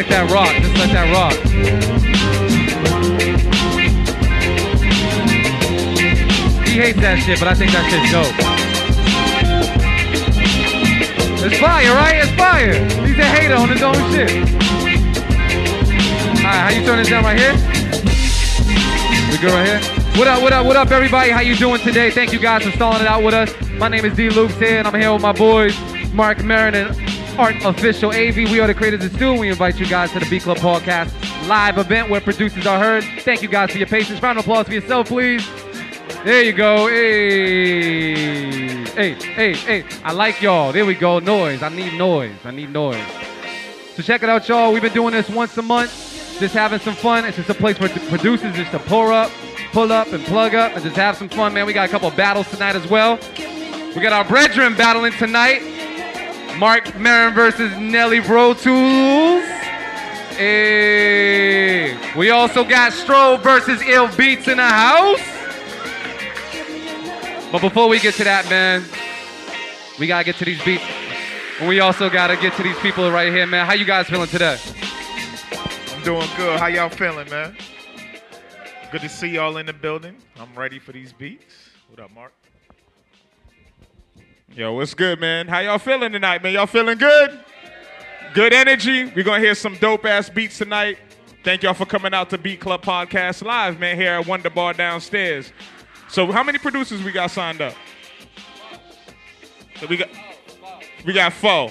let that rock. Just let that rock. He hates that shit, but I think that shit's dope. It's fire, right? It's fire. He's a hater on his own shit. Alright, how you turn this down right here? We good right here? What up, what up, what up, everybody? How you doing today? Thank you guys for stalling it out with us. My name is D. Loops here, and I'm here with my boys, Mark Merren and Art Official AV. We are the creators of and we invite you guys to the Beat Club Podcast live event where producers are heard. Thank you guys for your patience. Round of applause for yourself, please. There you go. Hey, hey, hey, hey. I like y'all. There we go. Noise. I need noise. I need noise. So check it out, y'all. We've been doing this once a month, just having some fun. It's just a place for producers just to pour up, pull up, and plug up, and just have some fun, man. We got a couple of battles tonight as well. We got our brethren battling tonight. Mark Merren versus Nelly ProToolz. Hey. We also got Strobe versus Eeel Beats in the house. But before we get to that, man, we gotta get to these beats. And we also gotta get to these people right here, man. How you guys feeling today? I'm doing good. How y'all feeling, man? Good to see y'all in the building. I'm ready for these beats. What up, Mark? Yo, what's good, man? How y'all feeling tonight, man? Y'all feeling good? Good energy. We're gonna hear some dope ass beats tonight. Thank y'all for coming out to Beat Club Podcast Live, man, here at Wonder Bar downstairs. So how many producers we got signed up? So we got we got four.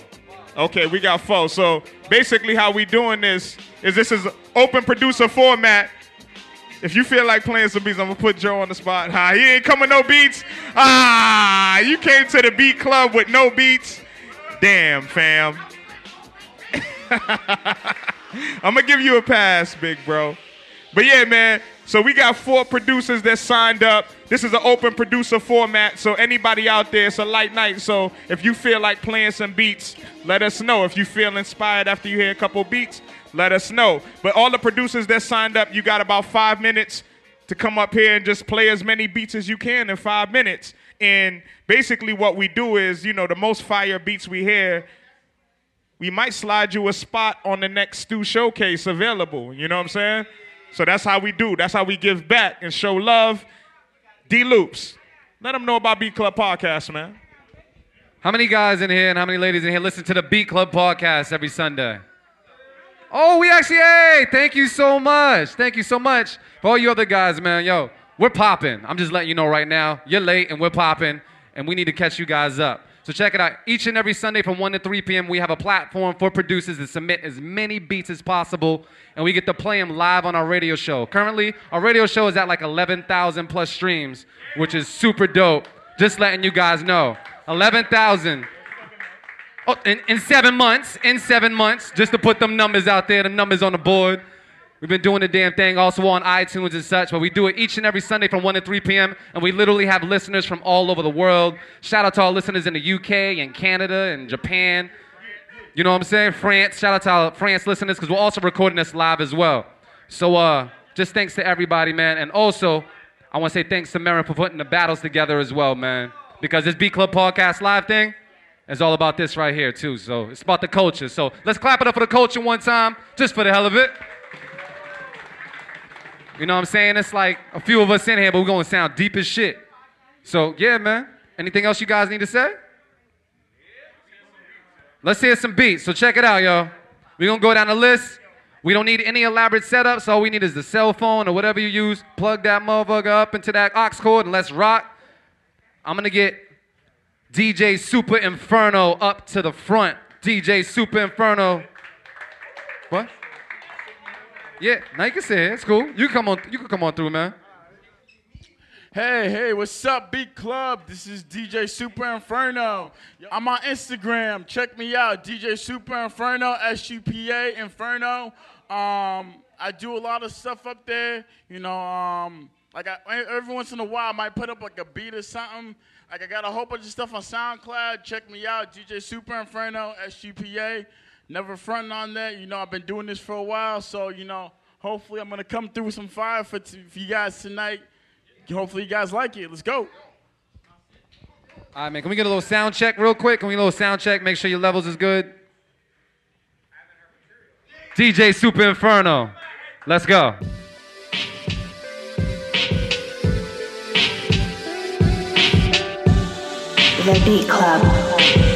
Okay, we got four. So basically how we doing this is this is open producer format. If you feel like playing some beats, I'm gonna put Joe on the spot. Ah, he ain't coming no beats. Ah, you came to the beat club with no beats. Damn, fam. I'm gonna give you a pass, big bro. But yeah, man. So we got four producers that signed up. This is an open producer format, so anybody out there, it's a light night. So if you feel like playing some beats, let us know. If you feel inspired after you hear a couple beats, let us know. But all the producers that signed up, you got about five minutes to come up here and just play as many beats as you can in five minutes. And basically, what we do is, you know, the most fire beats we hear, we might slide you a spot on the next Stu Showcase available. You know what I'm saying? So that's how we do. That's how we give back and show love. D Loops. Let them know about Beat Club Podcast, man. How many guys in here and how many ladies in here listen to the Beat Club podcast every Sunday? Oh, we actually, hey, thank you so much. Thank you so much for all you other guys, man. Yo, we're popping. I'm just letting you know right now. You're late and we're popping, and we need to catch you guys up. So check it out. Each and every Sunday from 1 to 3 p.m., we have a platform for producers to submit as many beats as possible, and we get to play them live on our radio show. Currently, our radio show is at like 11,000 plus streams, which is super dope. Just letting you guys know. 11,000. Oh, in, in seven months, in seven months, just to put them numbers out there, the numbers on the board. We've been doing the damn thing also on iTunes and such, but we do it each and every Sunday from 1 to 3 p.m. And we literally have listeners from all over the world. Shout out to our listeners in the UK and Canada and Japan. You know what I'm saying? France. Shout out to our France listeners because we're also recording this live as well. So uh, just thanks to everybody, man. And also, I want to say thanks to Merren for putting the battles together as well, man. Because this Beat Club Podcast Live thing is all about this right here, too. So it's about the culture. So let's clap it up for the culture one time, just for the hell of it. You know what I'm saying? It's like a few of us in here, but we're going to sound deep as shit. So, yeah, man. Anything else you guys need to say? Let's hear some beats. So, check it out, y'all. We're going to go down the list. We don't need any elaborate setups. All we need is the cell phone or whatever you use. Plug that motherfucker up into that aux cord and let's rock. I'm going to get DJ Super Inferno up to the front. DJ Super Inferno. What? Yeah, now you can say it. It's cool. You can come on. You can come on through, man. Hey, hey, what's up, Beat Club? This is DJ Super Inferno. I'm on Instagram. Check me out, DJ Super Inferno, S U P A Inferno. Um, I do a lot of stuff up there. You know, um, like I, every once in a while, I might put up like a beat or something. Like I got a whole bunch of stuff on SoundCloud. Check me out, DJ Super Inferno, S U P A. Never fronting on that. You know, I've been doing this for a while, so you know, hopefully, I'm gonna come through with some fire for, t- for you guys tonight. Hopefully, you guys like it. Let's go. All right, man. Can we get a little sound check real quick? Can we get a little sound check? Make sure your levels is good. DJ Super Inferno. Let's go. The Beat Club.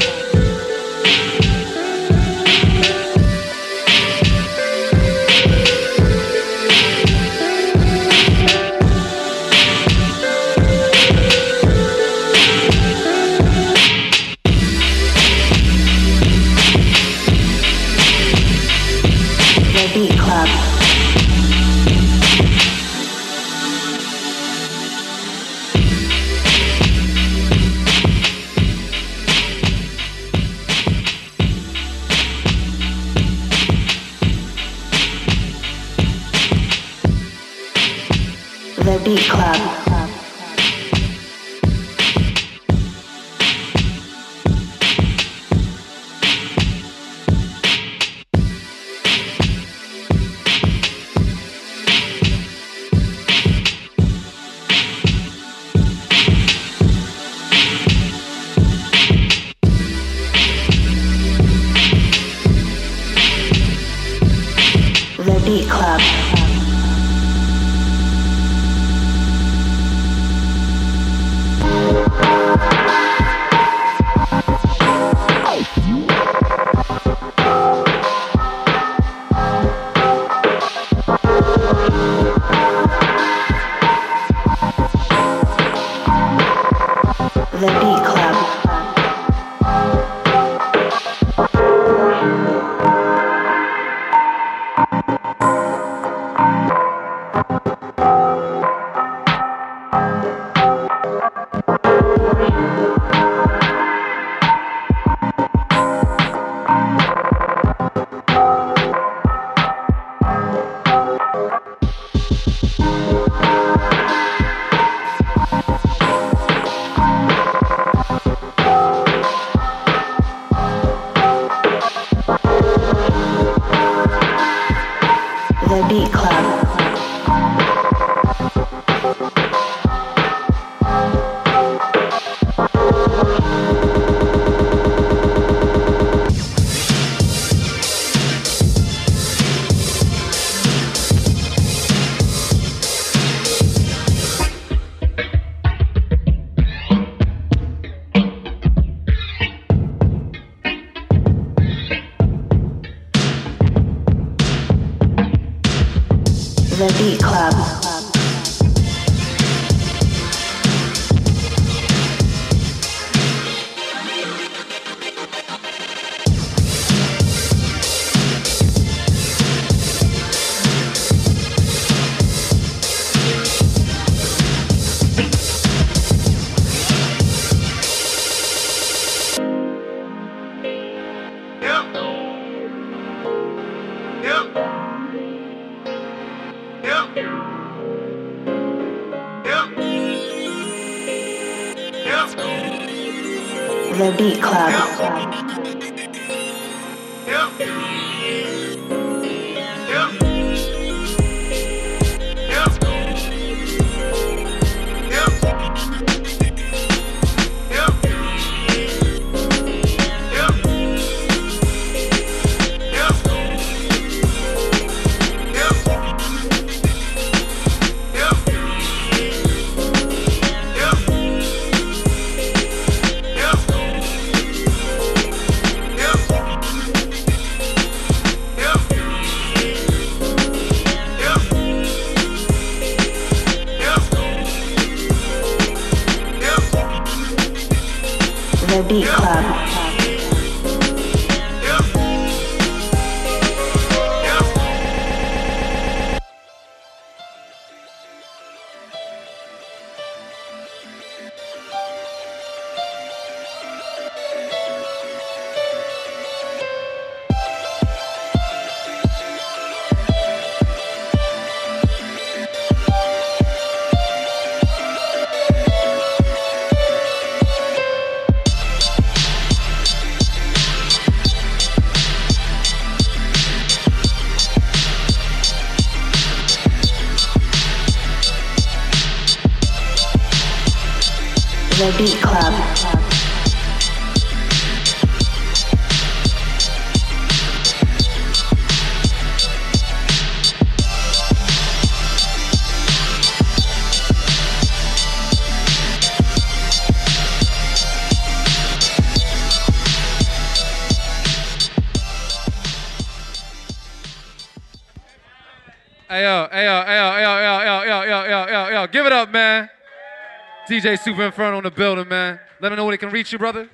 DJ Super Inferno in the building, man. Let them know where they can reach you, brother.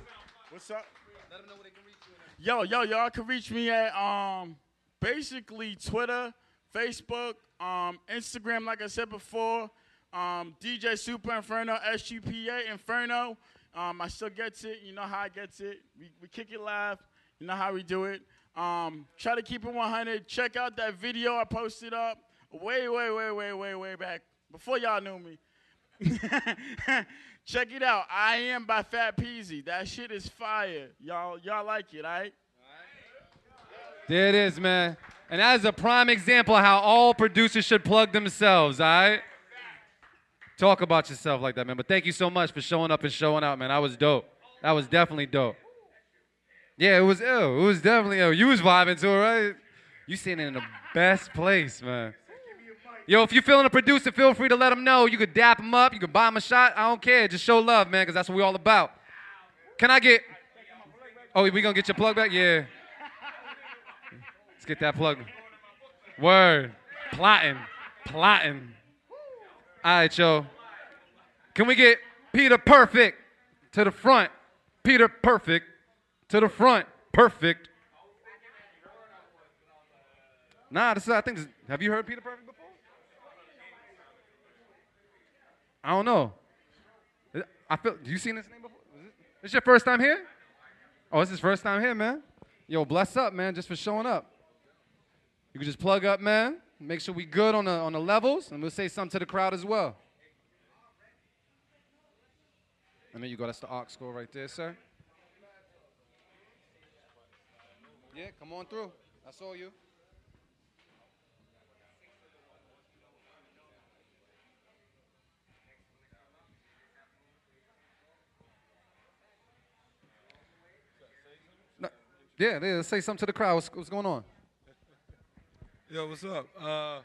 What's up? Let them know where they can reach you. Yo, yo, y'all can reach me at um basically Twitter, Facebook, um, Instagram, like I said before. Um, DJ Super Inferno, SGPA Inferno. Um, I still gets it. You know how I gets it. We, we kick it live. You know how we do it. Um, try to keep it 100. Check out that video I posted up way, way, way, way, way, way back before y'all knew me. Check it out. I am by Fat Peasy. That shit is fire. Y'all, y'all like it, right? There it is, man. And that is a prime example of how all producers should plug themselves, all right? Talk about yourself like that, man. But thank you so much for showing up and showing out, man. That was dope. That was definitely dope. Yeah, it was ill. It was definitely ill. You was vibing to it, right? You sitting in the best place, man. Yo, if you're feeling a producer, feel free to let them know. You could dap them up. You could buy them a shot. I don't care. Just show love, man, because that's what we all about. Can I get... Oh, we to get your plug back? Yeah. Let's get that plug. Word. Plotting. Plotting. All right, yo. Can we get Peter Perfect to the front? Peter Perfect to the front. Perfect. Nah, this is, I think, this, have you heard Peter Perfect before? I don't know. I feel, you seen this name before? Is this your first time here? Oh, it's his first time here, man. Yo, bless up, man, just for showing up. You can just plug up, man. Make sure we good on the on the levels, and we'll say something to the crowd as well. And there you go. That's the aux score right there, sir. Yeah, come on through. That's all you. Yeah, yeah, say something to the crowd. What's, what's going on? Yo, what's up? Uh,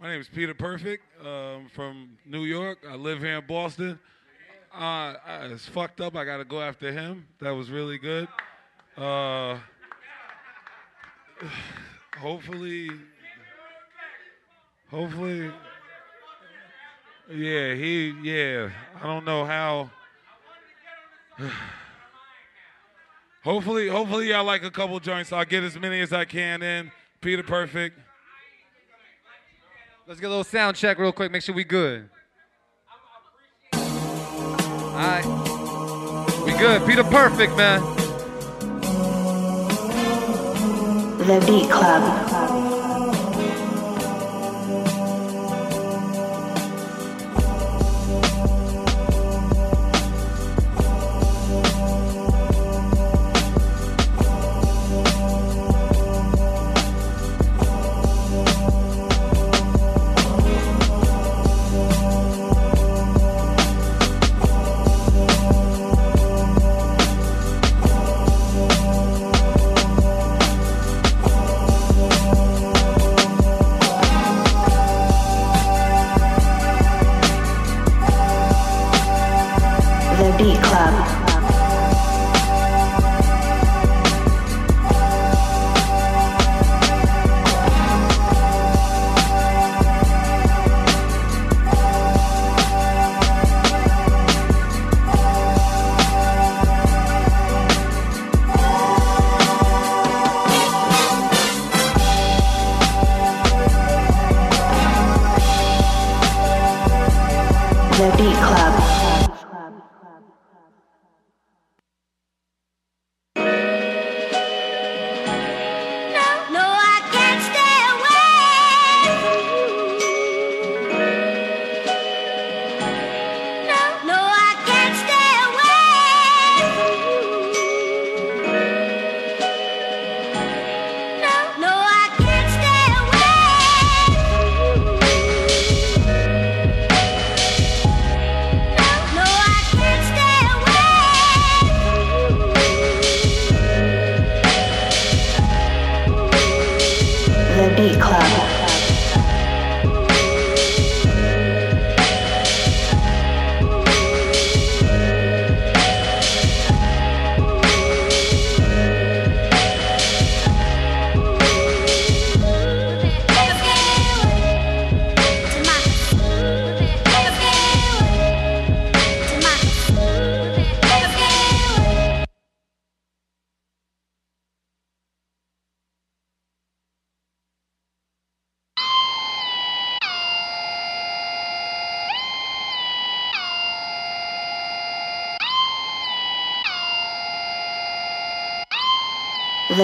my name is Peter Perfect. Um, from New York. I live here in Boston. Uh, I, it's fucked up. I got to go after him. That was really good. Uh, hopefully, hopefully, yeah, he, yeah. I don't know how. hopefully, hopefully, y'all like a couple joints. I'll get as many as I can in. Peter Perfect. Let's get a little sound check real quick. Make sure we good. All right. We good. Peter Perfect, man. The Beat Club.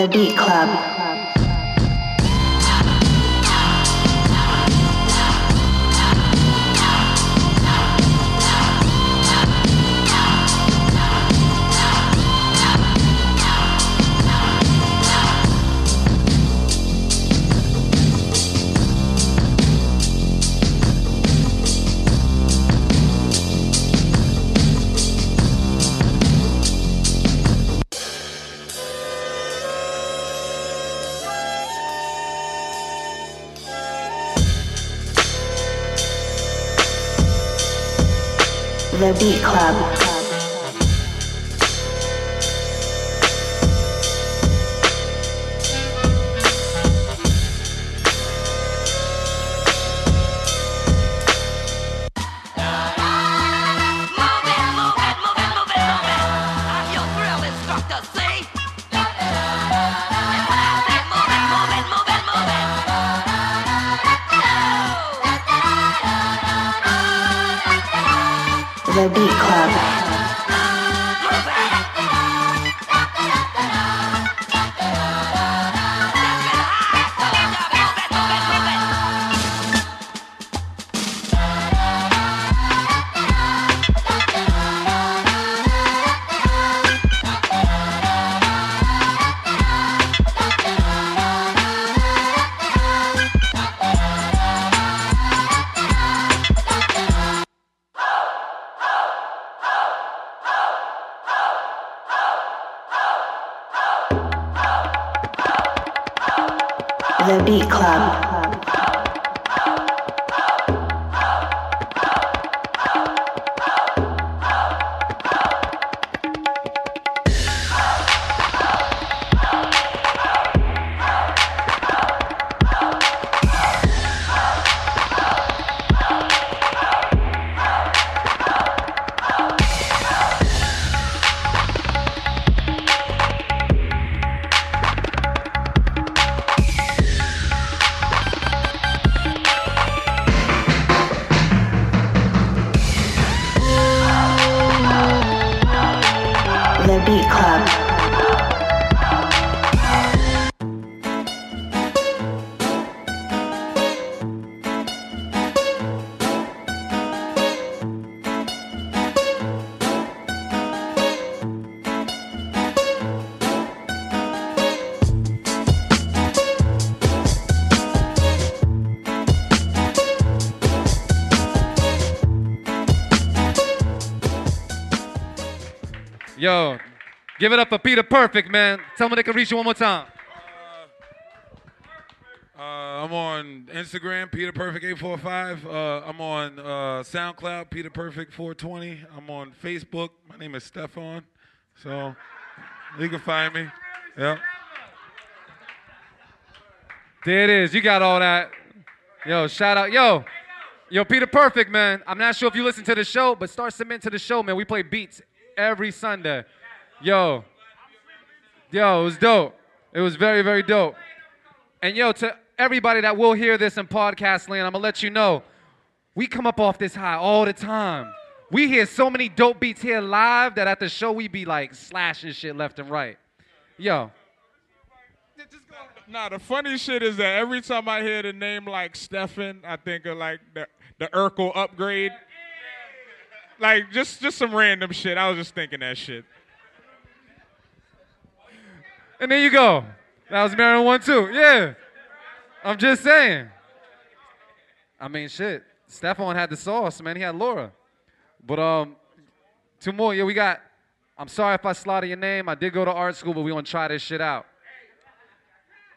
The Beat Club. Beat Club. Give it up for Peter Perfect, man. Tell me they can reach you one more time. Uh, I'm on Instagram, Peter Perfect 845. Uh, I'm on uh, SoundCloud, Peter Perfect 420. I'm on Facebook. My name is Stefan. So you can find me. Yep. There it is. You got all that. Yo, shout out. Yo, yo, Peter Perfect, man. I'm not sure if you listen to the show, but start submitting to the show, man. We play beats every Sunday. Yo, yo, it was dope. It was very, very dope. And yo, to everybody that will hear this in podcast land, I'm gonna let you know, we come up off this high all the time. We hear so many dope beats here live that at the show we be like slashing shit left and right. Yo, Nah, the funny shit is that every time I hear the name like Stefan, I think of like the the Urkel upgrade. Like just just some random shit. I was just thinking that shit. And there you go. That was Merren one too. Yeah. I'm just saying. I mean, shit. Stefan had the sauce, man. He had Laura. But um, two more. Yeah, we got. I'm sorry if I slaughter your name. I did go to art school, but we gonna try this shit out.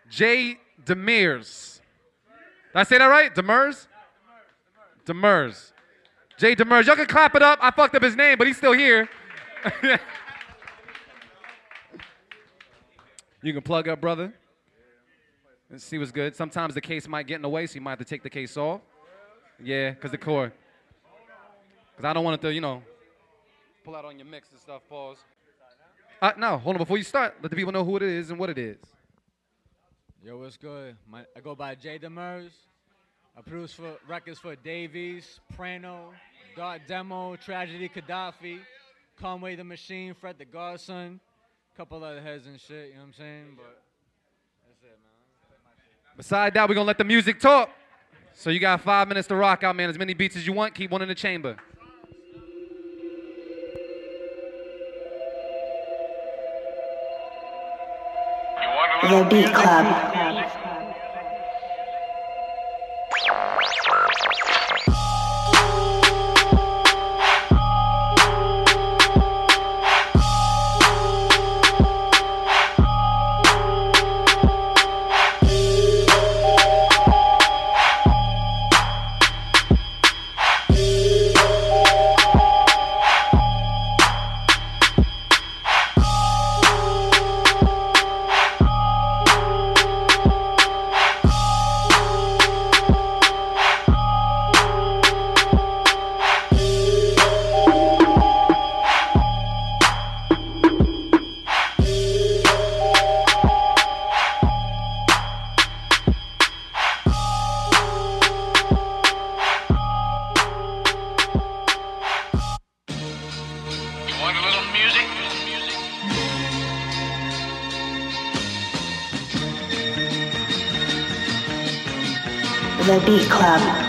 Jay Demers. Did I say that right? Demers? Demers. Jay Demers. Y'all can clap it up. I fucked up his name, but he's still here. You can plug up, brother. And see what's good. Sometimes the case might get in the way, so you might have to take the case off. Yeah, because the cord. Because I don't want to, you know, pull out on your mix and stuff. Pause. Uh, no, hold on. Before you start, let the people know who it is and what it is. Yo, what's good? My, I go by Jay Demers. I produce for records for Davies, Prano, Dark Demo, Tragedy Khadafi, Conway the Machine, Fred the Godson, couple other heads and shit, you know what I'm saying? But that's it, man. Beside that, we're gonna let the music talk. So you got five minutes to rock out, man. As many beats as you want, keep one in the chamber. The beat club. The Beat Club.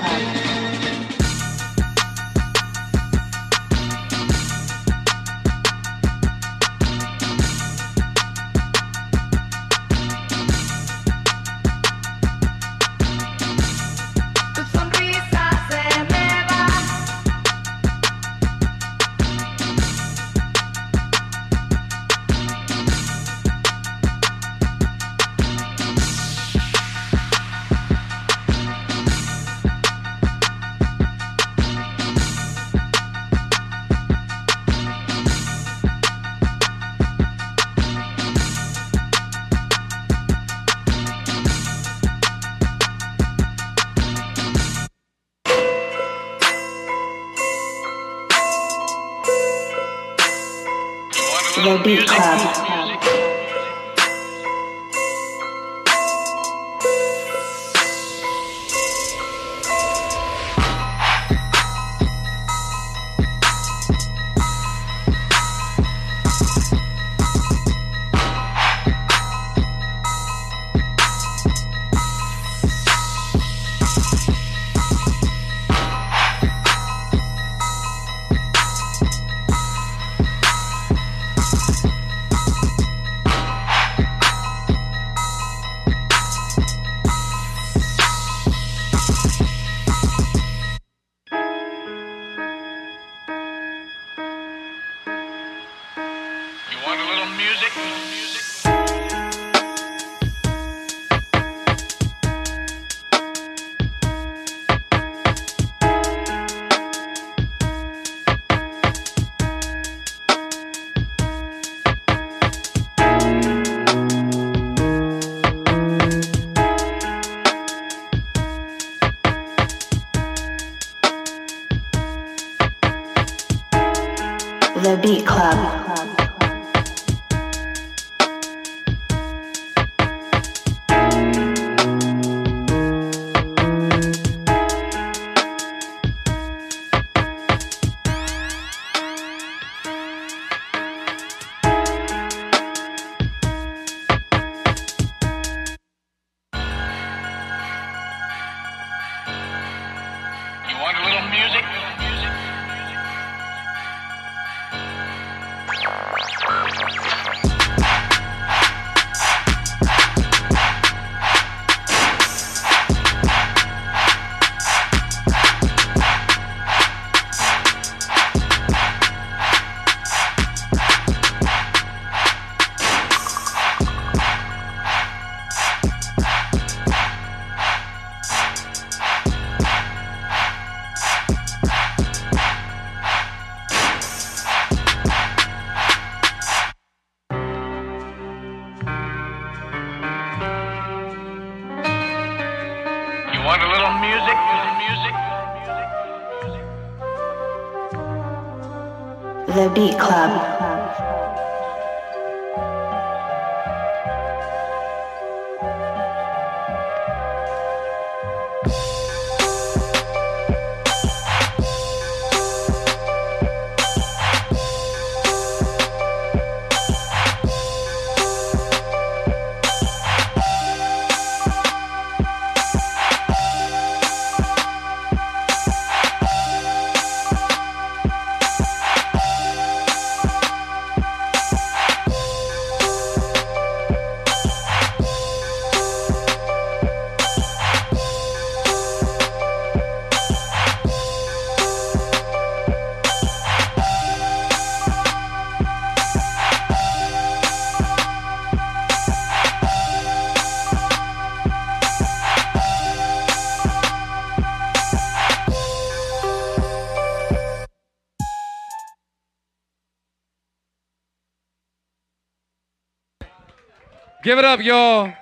Give it up, y'all. All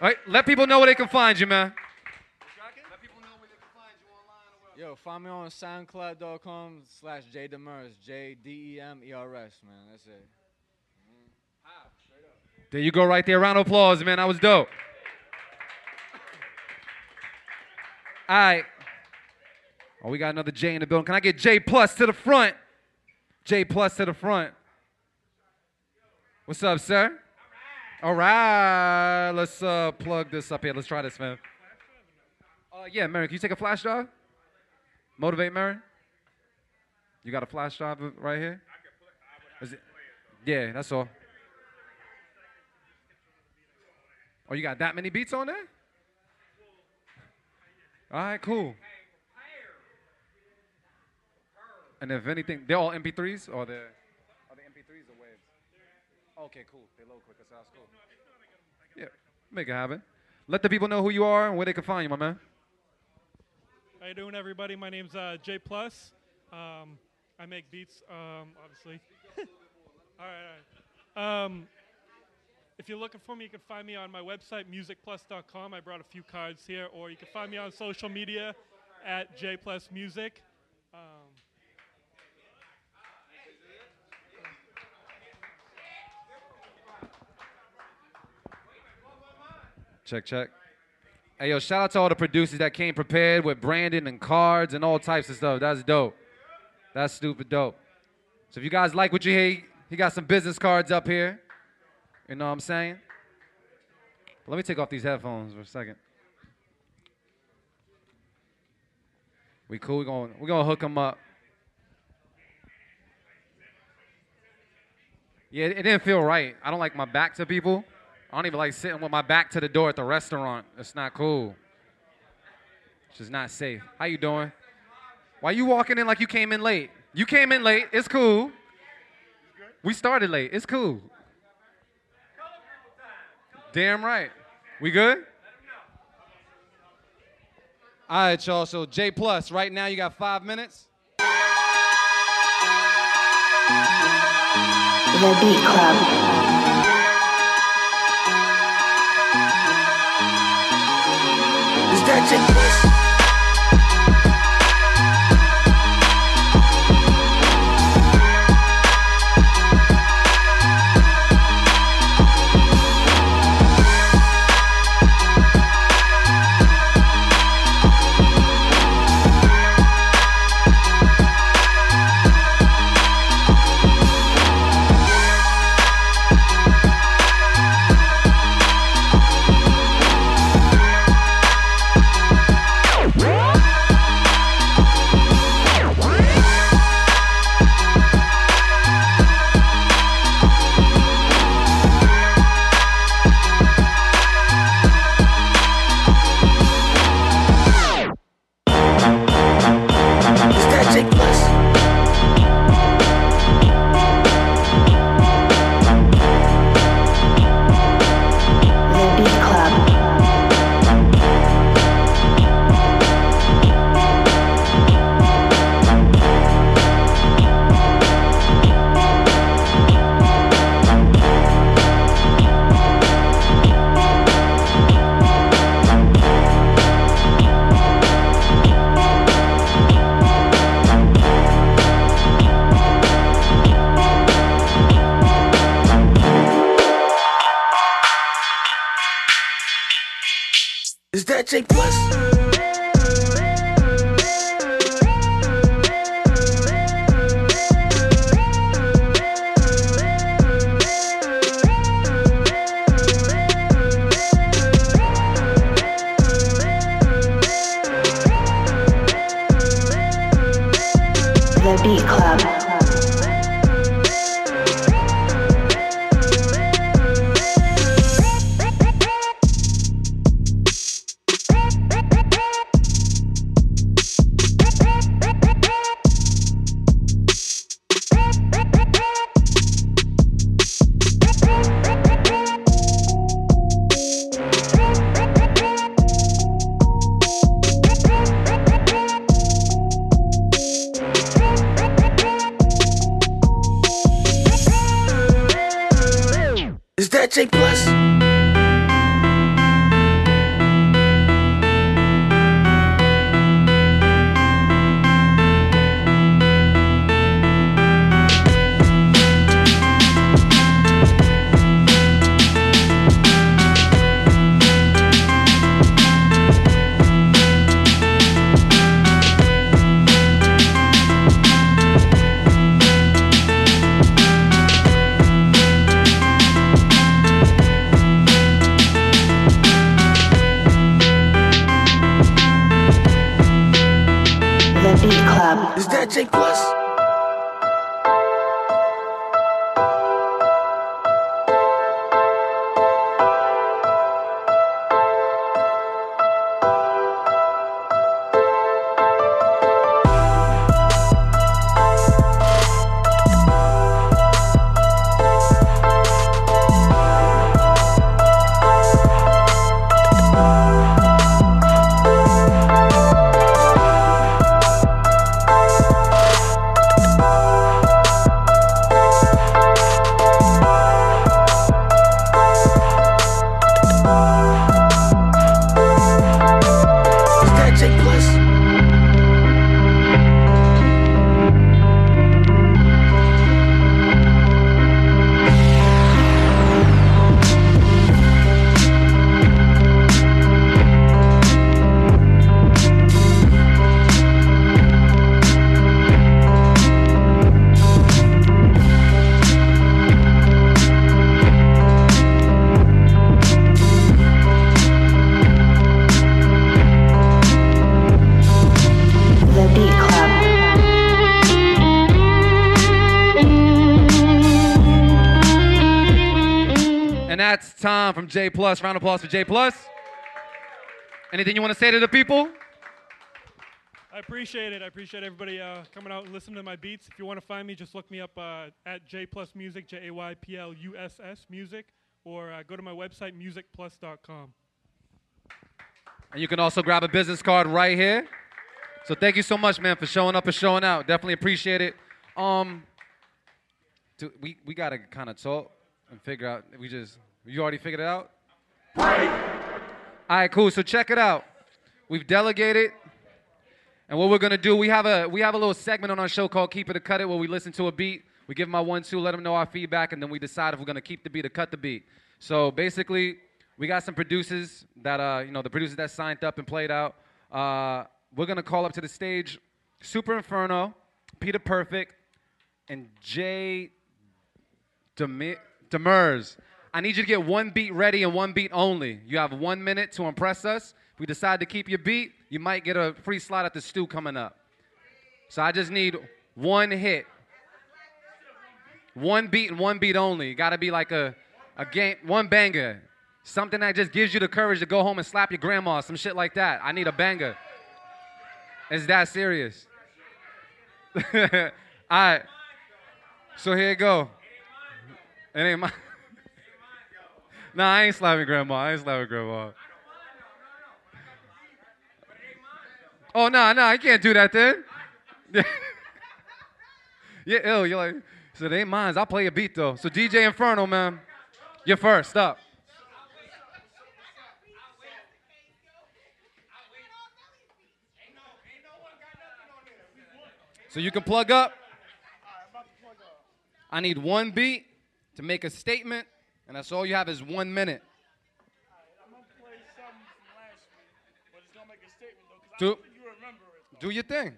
right, let people know where they can find you, man. Yo, find me on SoundCloud.com slash J Demers, J D E M E R S, man. That's it. There you go, right there. Round of applause, man. That was dope. All right. Oh, we got another J in the building. Can I get J plus to the front? J plus to the front. What's up, sir? All right. Let's uh, plug this up here. Let's try this, man. Uh, yeah, Merren, can you take a flash drive? Motivate Merren? You got a flash drive right here? It? Yeah, that's all. Oh, you got that many beats on there? All right, cool. And if anything, they're all MP3s or they're are they MP3s or WAVs? Okay, cool. They're low quicker, so that's cool. Yeah, make it happen. Let the people know who you are and where they can find you, my man. How you doing, everybody? My name's uh, J Plus. Um, I make beats, um, obviously. all right, all right. Um, if you're looking for me, you can find me on my website, musicplus.com. I brought a few cards here, or you can find me on social media at J Plus Music. Um, Check, check. Hey, yo, shout out to all the producers that came prepared with branding and cards and all types of stuff. That's dope. That's stupid dope. So if you guys like what you hear, he got some business cards up here. You know what I'm saying? Let me take off these headphones for a second. We cool. We're going we're gonna hook them up. Yeah, it didn't feel right. I don't like my back to people. I don't even like sitting with my back to the door at the restaurant. It's not cool. It's just not safe. How you doing? Why you walking in like you came in late? You came in late. It's cool. We started late. It's cool. Damn right. We good? All right, y'all. So J plus, right now you got five minutes. The Beat Club. That that J Plus? J Plus. Round of applause for J Plus. Anything you want to say to the people? I appreciate it. I appreciate everybody uh, coming out and listening to my beats. If you want to find me, just look me up uh, at J Plus Music, J A Y P L U S S Music, or uh, go to my website, musicplus.com. And you can also grab a business card right here. So thank you so much, man, for showing up and showing out. Definitely appreciate it. Um, do, we we gotta kind of talk and figure out. We just you already figured it out. All right, cool. So check it out. We've delegated, and what we're gonna do, we have a we have a little segment on our show called Keep It or Cut It, where we listen to a beat, we give them our one two, let them know our feedback, and then we decide if we're gonna keep the beat or cut the beat. So basically, we got some producers that uh you know the producers that signed up and played out. Uh, we're gonna call up to the stage Super Inferno, Peter Perfect, and Jay Demers. I need you to get one beat ready and one beat only. You have one minute to impress us. If we decide to keep your beat, you might get a free slot at the stew coming up. So I just need one hit. One beat and one beat only. Got to be like a, a game, one banger. Something that just gives you the courage to go home and slap your grandma, some shit like that. I need a banger. It's that serious. All right. So here you go. It ain't mine. Nah, I ain't slapping grandma. I ain't slapping grandma. Oh no, no, I can't do that then. yeah, ill. You're like, so they ain't mine. I'll play a beat though. So DJ Inferno, man, you're first up. So you can plug up. I need one beat to make a statement, and that's all you have is one minute. Do, do your thing.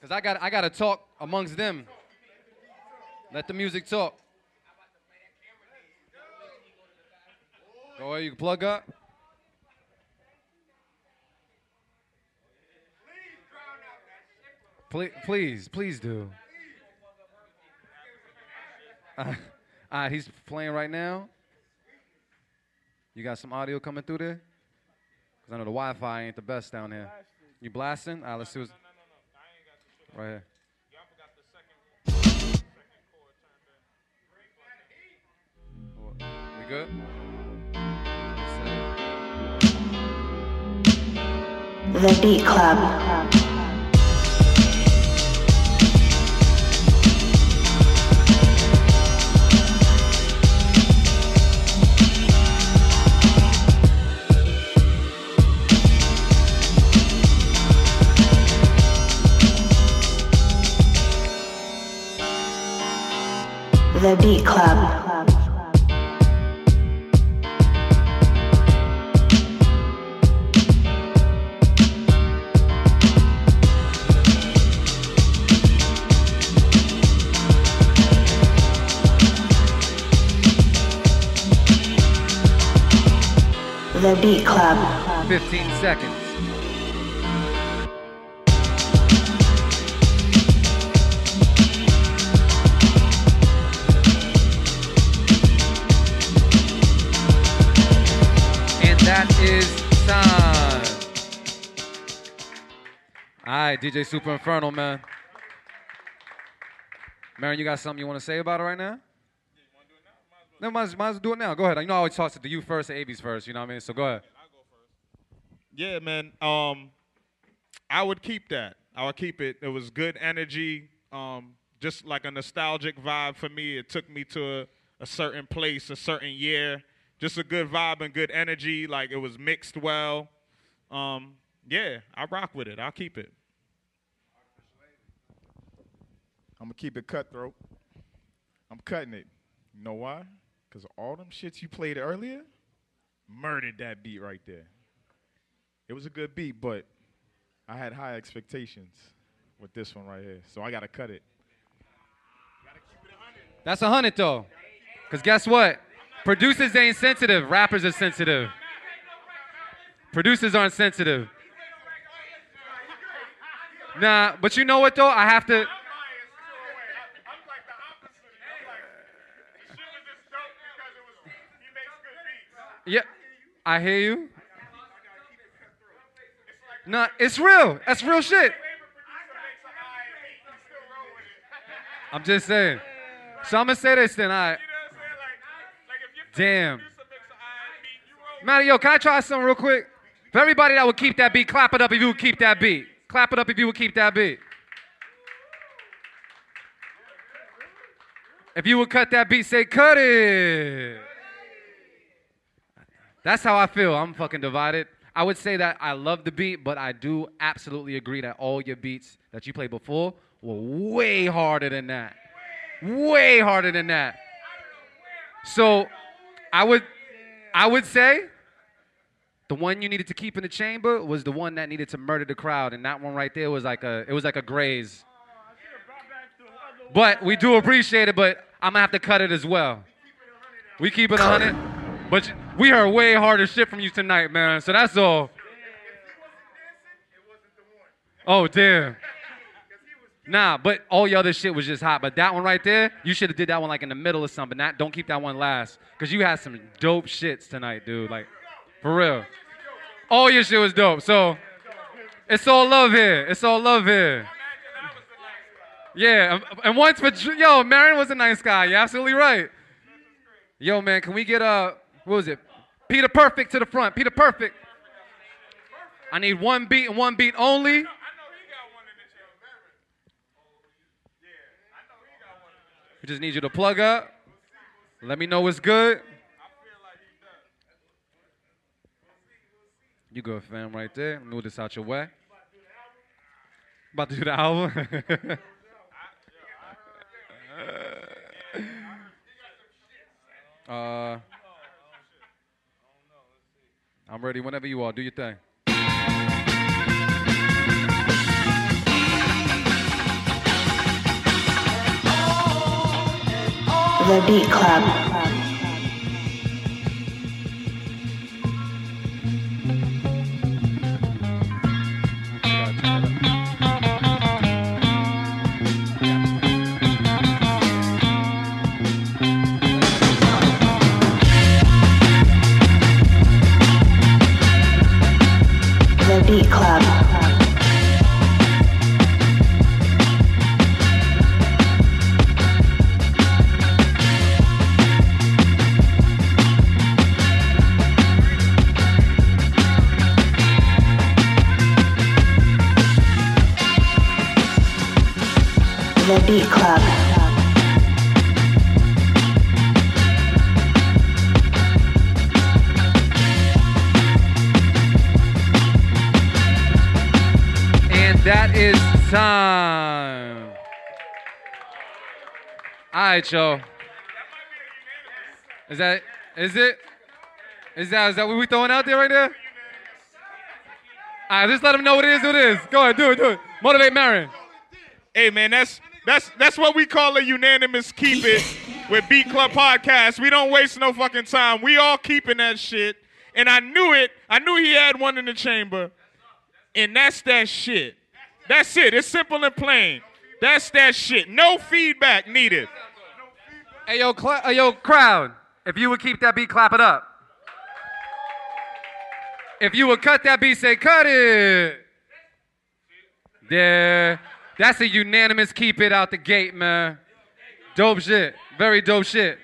Cause I got I gotta talk amongst them. Let the music talk. Go ahead, you can plug up. Please, please, please do. Uh, all right, he's playing right now. You got some audio coming through there? Because I know the Wi Fi ain't the best down here. You blasting? All right, let's see what's. Right here. We good? The Beat Club. The Beat Club. The Beat Club. 15 seconds. Right, DJ Super Inferno, man. Merren, you got something you want to say about it right now? As- might as well do it now. Go ahead. You know, I always toss it to you first, to ABs first. You know what I mean? So go ahead. Yeah, man. Um, I would keep that. I would keep it. It was good energy. Um, just like a nostalgic vibe for me. It took me to a, a certain place, a certain year. Just a good vibe and good energy. Like it was mixed well. Um, yeah, I rock with it. I'll keep it. I'm gonna keep it cutthroat. I'm cutting it. You know why? Because all them shits you played earlier murdered that beat right there. It was a good beat, but I had high expectations with this one right here. So I gotta cut it. That's a hundred though. Cause guess what? Producers ain't sensitive. Rappers are sensitive. Producers aren't sensitive. Nah, but you know what though? I have to. Yeah, I hear you. Nah, it's real. That's real shit. I'm just saying. So I'm gonna say this then. Damn. Matty, yo, can I try something real quick? For everybody that would keep that beat, clap it up if you would keep that beat. Clap it up if you would keep that beat. If you would cut that beat, say cut it. That's how I feel. I'm fucking divided. I would say that I love the beat, but I do absolutely agree that all your beats that you played before were way harder than that. Way harder than that. So I would I would say the one you needed to keep in the chamber was the one that needed to murder the crowd, and that one right there was like a it was like a graze. But we do appreciate it, but I'm gonna have to cut it as well. We keep it 100, but we heard way harder shit from you tonight, man. So that's all. Oh damn. Nah, but all your other shit was just hot. But that one right there, you should have did that one like in the middle or something. Not, don't keep that one last, cause you had some dope shits tonight, dude. Like, for real. All your shit was dope. So, it's all love here. It's all love here. Yeah, and- and once for yo, Merren was a nice guy. You're absolutely right. Yo, man, can we get uh, what was it? Peter Perfect to the front. Peter Perfect. I need one beat and one beat only. We just need you to plug up. Let me know what's good. You good, fam, right there. Move this out your way. About to do the album. uh, I'm ready whenever you are. Do your thing. The Beat Club. That is time. All right, y'all. Is that is it? Is that is that what we throwing out there right there? All right, just let them know what it is. What it is. Go ahead, do it, do it. Motivate Merren. Hey man, that's that's that's what we call a unanimous keep it with Beat Club Podcast. We don't waste no fucking time. We all keeping that shit. And I knew it. I knew he had one in the chamber. And that's that shit. That's it. It's simple and plain. That's that shit. No feedback needed. Hey yo, cl- hey, yo, crowd. If you would keep that beat, clap it up. If you would cut that beat, say cut it. There. That's a unanimous keep it out the gate, man. Dope shit. Very dope shit.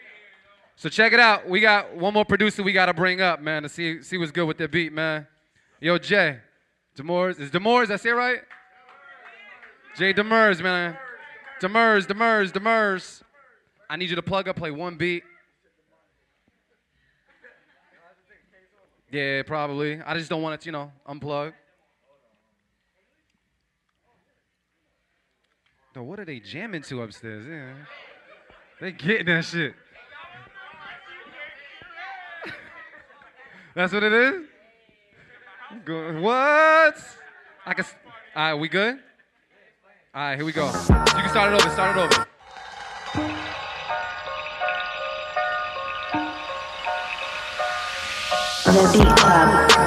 So check it out. We got one more producer we gotta bring up, man, to see see what's good with the beat, man. Yo, Jay. Demores Is Demores. I say right? Jay Demers, man. Demers, Demers, Demers. I need you to plug up, play one beat. Yeah, probably. I just don't want it, to, you know, unplug. No, what are they jamming to upstairs? Yeah. They getting that shit. That's what it is? What? I can. s- All right, we good? All right, here we go. You can start it over. Start it over. The Beat Club.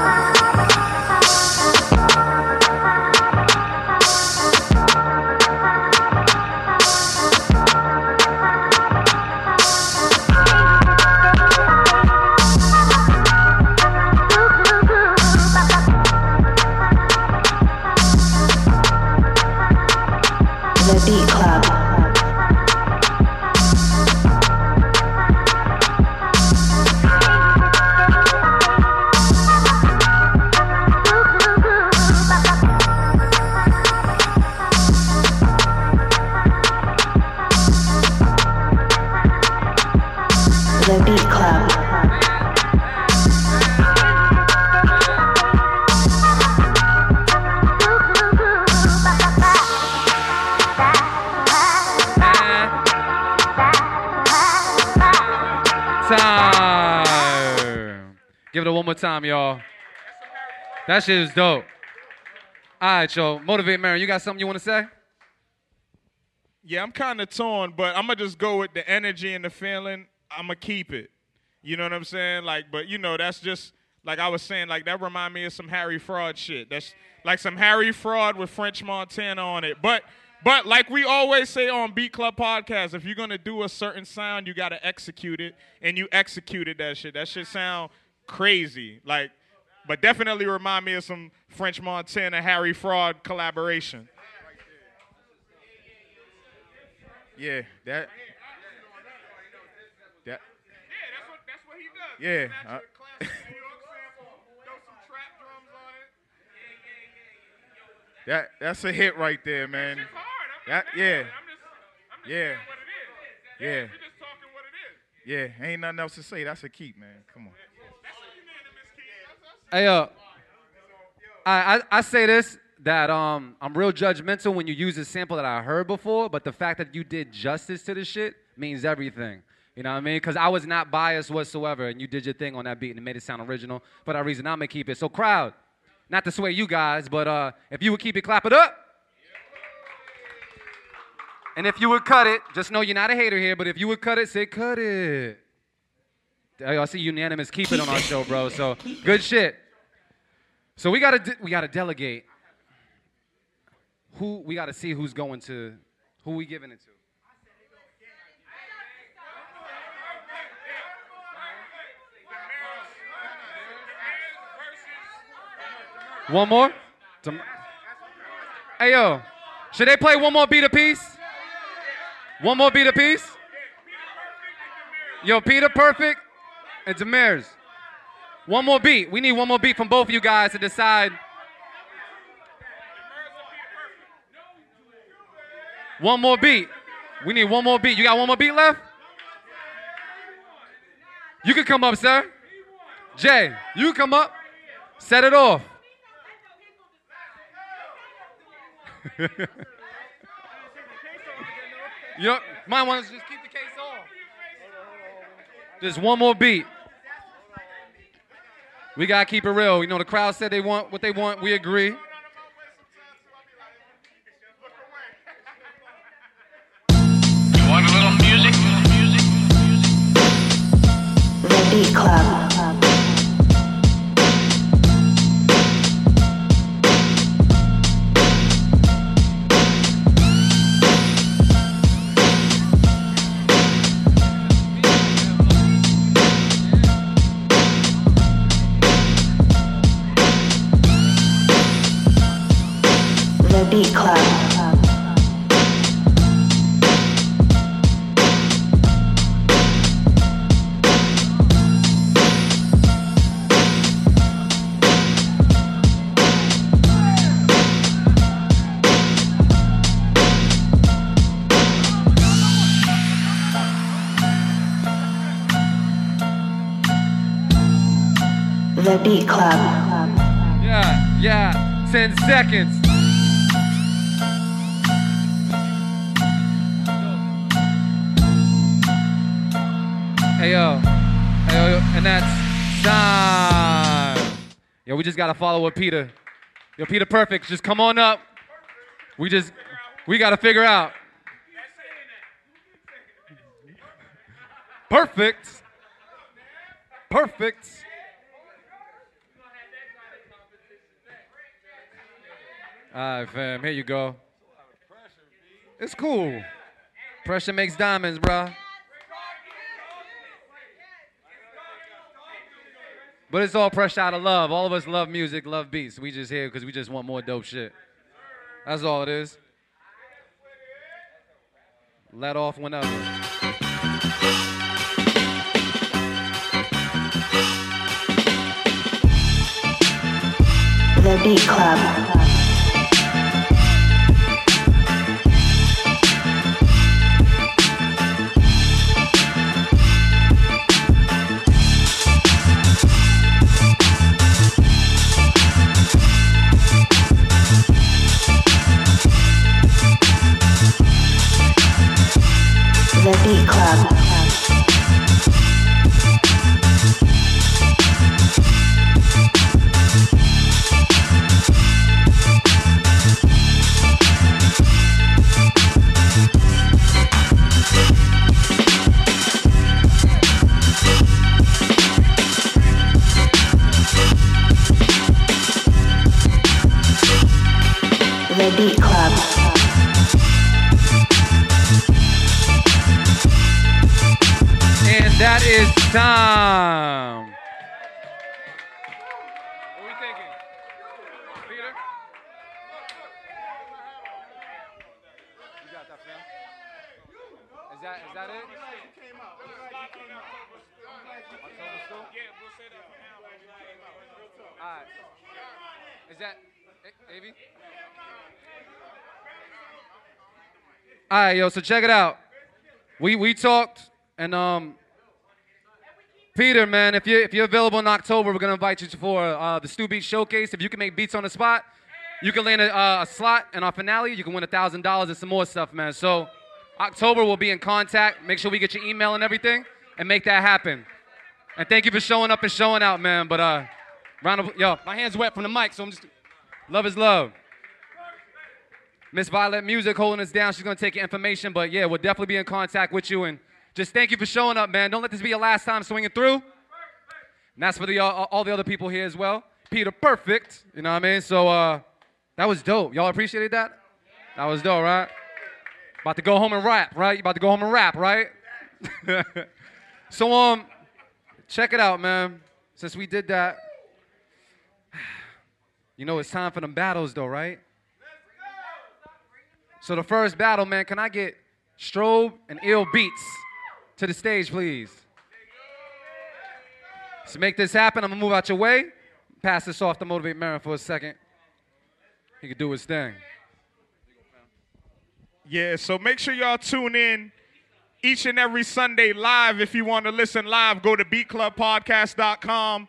Time, y'all. That shit is dope. All right, yo. Motivate Merren. You got something you want to say? Yeah, I'm kind of torn, but I'm gonna just go with the energy and the feeling. I'm gonna keep it. You know what I'm saying? Like, but you know, that's just like I was saying. Like that remind me of some Harry Fraud shit. That's like some Harry Fraud with French Montana on it. But but like we always say on Beat Club Podcast, if you're gonna do a certain sound, you gotta execute it, and you executed that shit. That shit sound crazy. Like, but definitely remind me of some French Montana Harry Fraud collaboration. Yeah, that. That. Yeah. uh, that that's a hit right there, man. That yeah. Yeah. Yeah. Yeah, ain't nothing else to say. That's a keep, man. Come on. Hey, uh, I, I, I say this that um I'm real judgmental when you use a sample that I heard before, but the fact that you did justice to the shit means everything. You know what I mean? Because I was not biased whatsoever, and you did your thing on that beat and it made it sound original. For that reason, I'm gonna keep it. So, crowd, not to sway you guys, but uh, if you would keep it, clap it up. And if you would cut it, just know you're not a hater here, but if you would cut it, say cut it. I see unanimous keep it on our show, bro. So good shit. So we gotta de- we gotta delegate. Who we gotta see who's going to, who we giving it to. One more. Hey yo, should they play one more beat a piece? One more beat a piece? Yo, Peter Perfect and Demirs. One more beat. We need one more beat from both of you guys to decide. One more beat. We need one more beat. You got one more beat left? You can come up, sir. Jay, you come up. Set it off. you might want to just keep the case off. Just one more beat. We gotta keep it real. You know, the crowd said they want what they want. We agree. You want a little music? The Beat Club. Just gotta follow with Peter. Yo, Peter Perfect, just come on up. We just, we gotta figure out. Perfect. Perfect. All right, fam. Here you go. It's cool. Pressure makes diamonds, bro. But it's all pressure out of love. All of us love music, love beats. We just here because we just want more dope shit. That's all it is. Let off whenever. The Beat Club. The Beat Club. Fam? Is that, is that it? October still? All right. Is that, A- All right, yo, so check it out. We, we talked, and um, Peter, man, if you're, if you're available in October, we're going to invite you for uh, the Stu Beat Showcase. If you can make beats on the spot, you can land a, uh, a slot in our finale. You can win $1,000 and some more stuff, man. So, October, we'll be in contact. Make sure we get your email and everything and make that happen. And thank you for showing up and showing out, man. But, uh, round of, yo, my hand's wet from the mic, so I'm just, love is love. Miss Violet Music holding us down. She's going to take your information, but yeah, we'll definitely be in contact with you. And just thank you for showing up, man. Don't let this be your last time swinging through. And that's for the, uh, all the other people here as well. Peter Perfect, you know what I mean? So uh, that was dope. Y'all appreciated that? That was dope, right? About to go home and rap, right? You about to go home and rap, right? so um, check it out, man. Since we did that, you know it's time for them battles, though, right? So the first battle, man, can I get Strobe and Eeel Beats to the stage, please? To make this happen, I'm gonna move out your way. Pass this off to Motivate Merren for a second. He can do his thing. Yeah, so make sure y'all tune in each and every Sunday live. If you want to listen live, go to beatclubpodcast.com.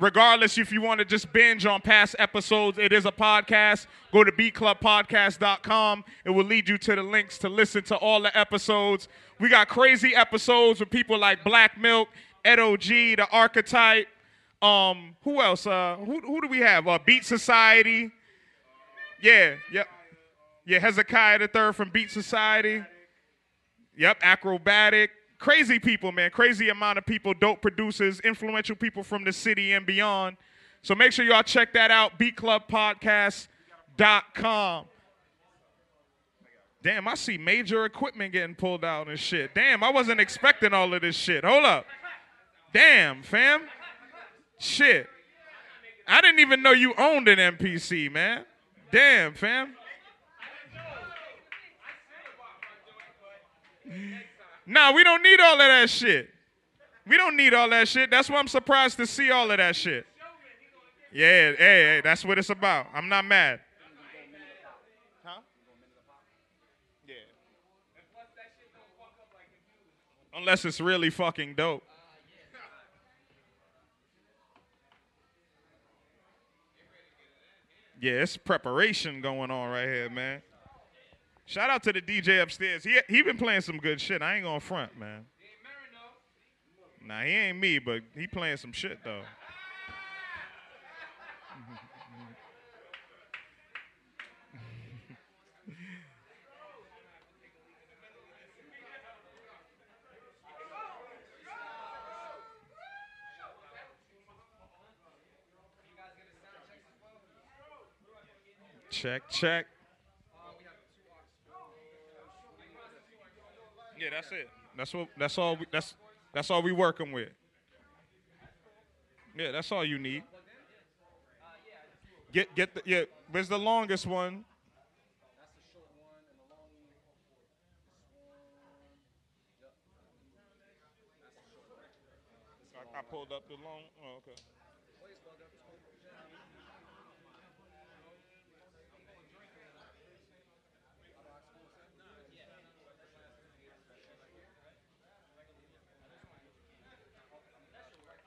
regardless if you want to just binge on past episodes, it is a podcast. Go to beatclubpodcast.com. It will lead you to the links to listen to all the episodes. We got crazy episodes with people like Black Milk, Ed OG, The Archetype. Um, who else? Uh, who, who do we have? Uh, Beat Society. Yeah, yep. Yeah, Hezekiah the Third from Beat Society. Yep, acrobatic. Crazy people, man. Crazy amount of people, dope producers, influential people from the city and beyond. So make sure y'all check that out, beatclubpodcast.com. Damn, I see major equipment getting pulled out and shit. Damn, I wasn't expecting all of this shit. Hold up. Damn, fam. Shit. I didn't even know you owned an MPC, man. Damn, fam. Nah, we don't need all of that shit. We don't need all that shit. That's why I'm surprised to see all of that shit. Yeah, hey, hey, that's what it's about. I'm not mad. Huh? Yeah. Unless it's really fucking dope. Yeah, it's preparation going on right here, man. Shout out to the DJ upstairs. He he been playing some good shit. I ain't gonna front, man. Nah, he ain't me, but he playing some shit though. Check, check. Yeah, that's it. That's what. That's all. We, that's that's all we working with. Yeah, that's all you need. Get get the yeah. Where's the longest one? I, pulled up the long. Oh, okay.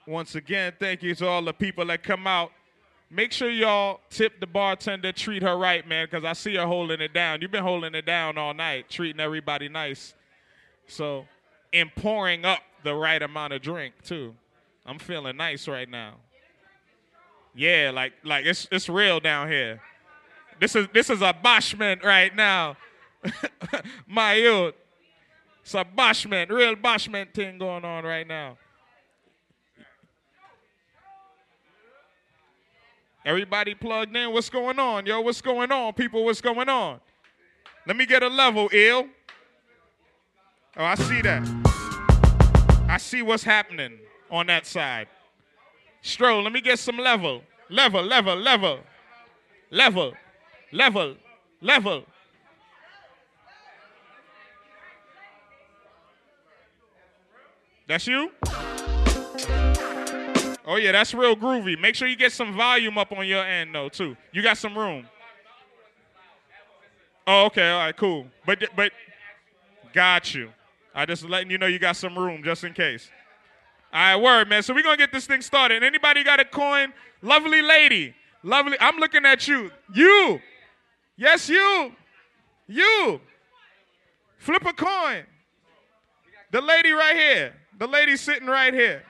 Once again, thank you to all the people that come out. Make sure y'all tip the bartender, treat her right, man, because I see her holding it down. You've been holding it down all night, treating everybody nice. So, and pouring up the right amount of drink too. I'm feeling nice right now. Yeah, like like it's it's real down here. This is this is a bashment right now. My youth. It's a bashment, real bashment thing going on right now. Everybody plugged in. What's going on, yo? What's going on, people? What's going on? Let me get a level, Eeel. Oh, I see that. I see what's happening on that side. Stroll, let me get some level. Level, level, level. Level, level, level. That's you? Oh yeah, that's real groovy. Make sure you get some volume up on your end though too. You got some room. Oh, okay, all right, cool. But but got you. I just letting you know you got some room just in case. All right, word, man. So we're gonna get this thing started. Anybody got a coin? Lovely lady. Lovely. I'm looking at you. You. Yes, you. You. Flip a coin. The lady right here. The lady sitting right here.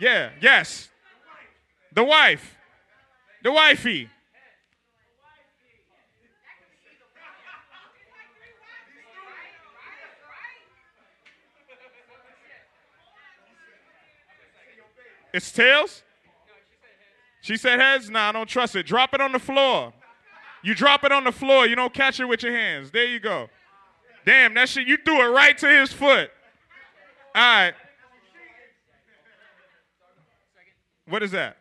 Yeah, yes. The wife. The wifey. It's tails? She said heads? Nah, I don't trust it. Drop it on the floor. You drop it on the floor. You don't catch it with your hands. There you go. Damn, that shit, you threw it right to his foot. All right. What is that?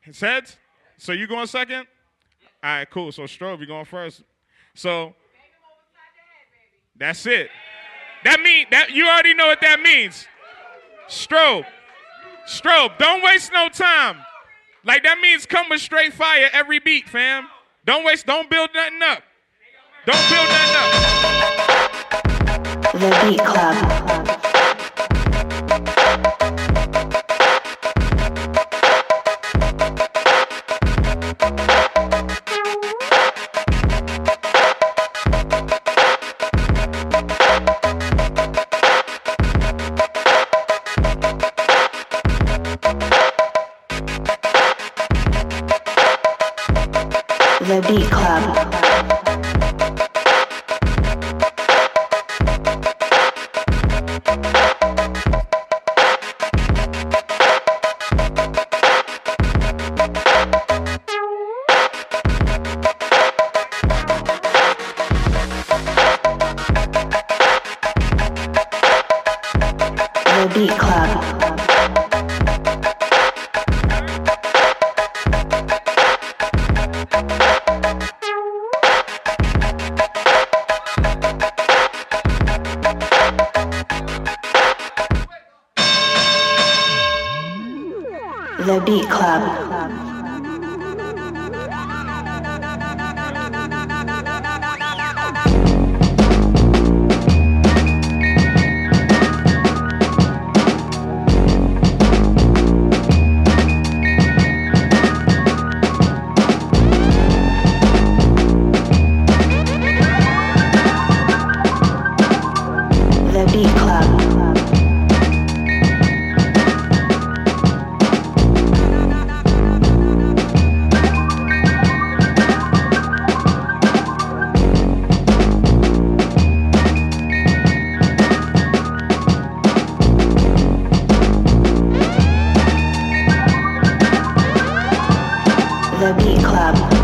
His heads? So you going second? All right, cool. So Strobe, you going first. So that's it. That mean that you already know what that means. Strobe. Strobe, don't waste no time. Like that means come with straight fire every beat, fam. Don't waste, don't build nothing up. Don't build nothing up. The Beat Club. The Beat Club.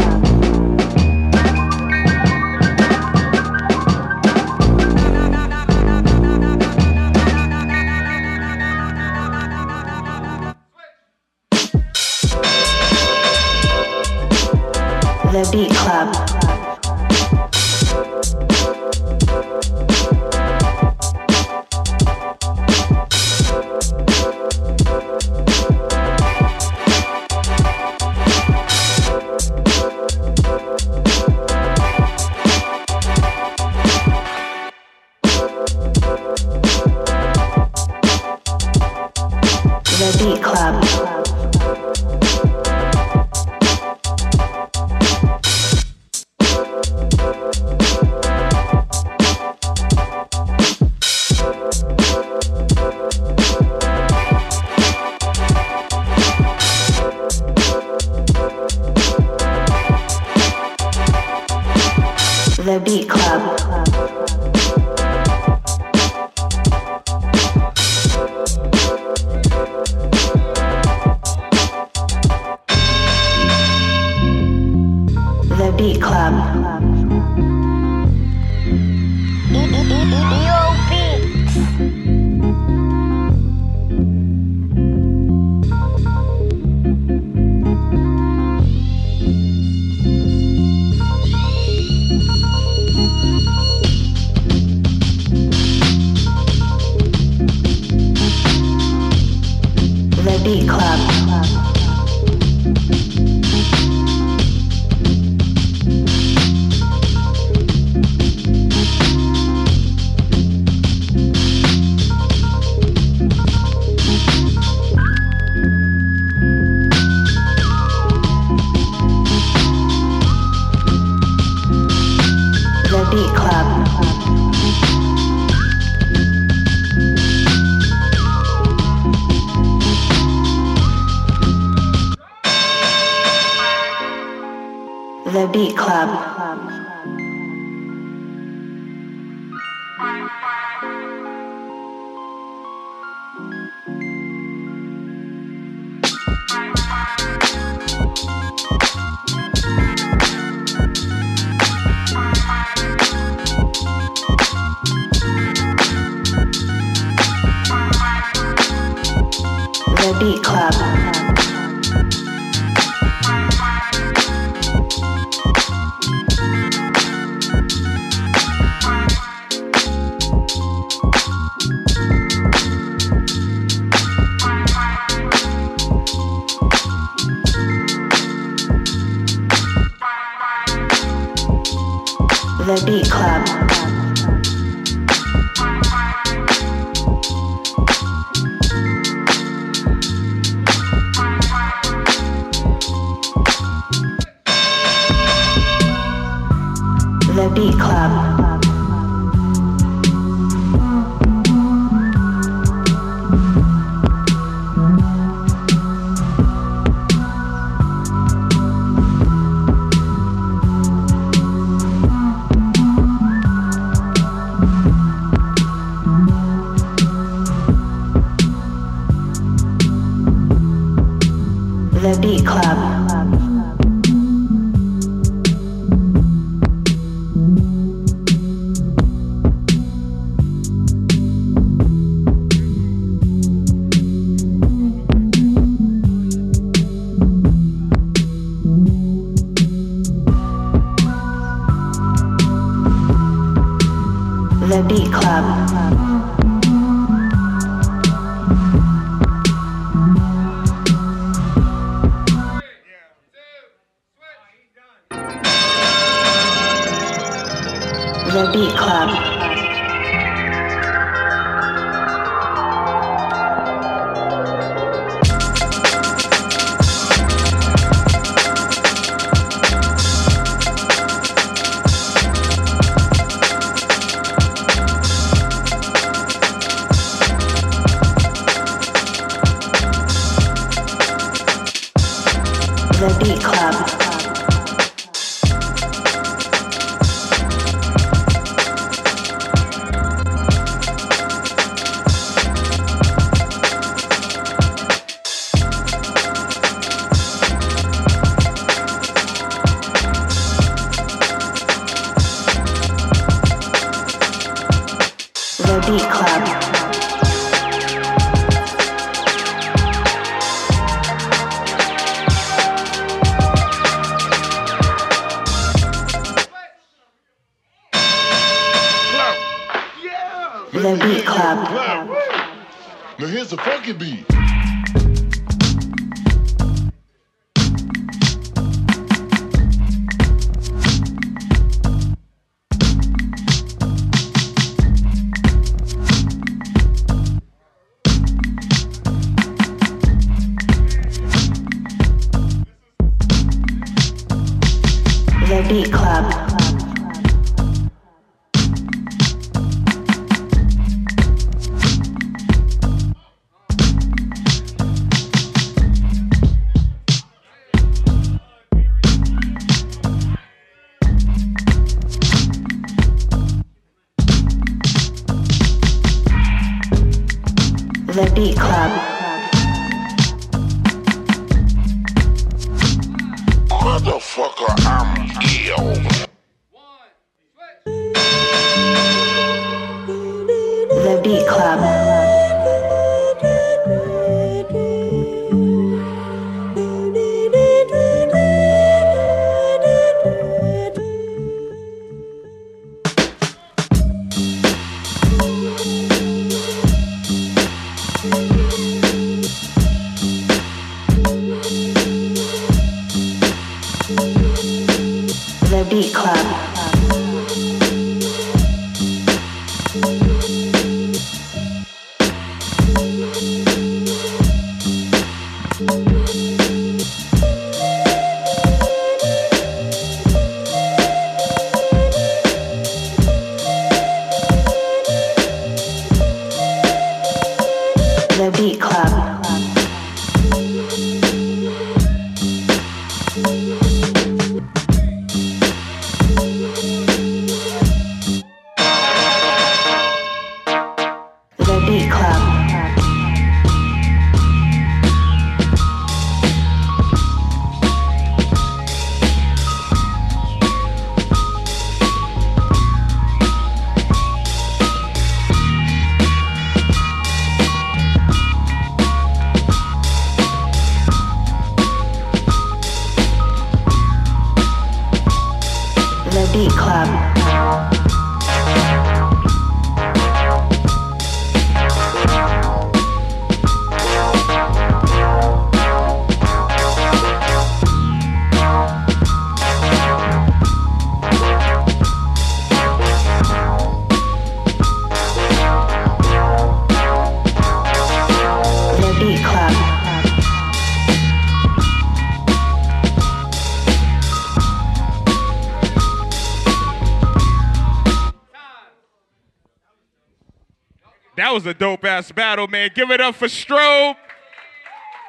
That was a dope ass battle, man. Give it up for Strobe.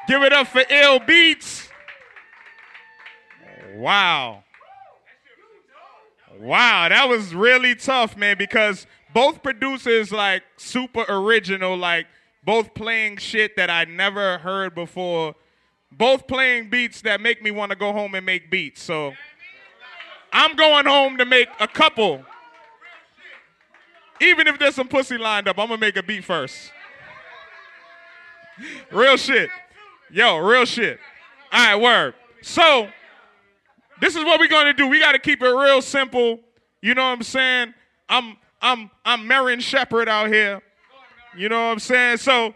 Give it up for Eeel Beats. Wow. Wow, that was really tough, man, because both producers like super original, like both playing shit that I never heard before, both playing beats that make me want to go home and make beats. So I'm going home to make a couple. Even if there's some pussy lined up, I'm gonna make a beat first. real shit. Yo, real shit. All right, word. So, this is what we're gonna do. We gotta keep it real simple. You know what I'm saying? I'm I'm I'm Marion Shepherd out here. You know what I'm saying? So,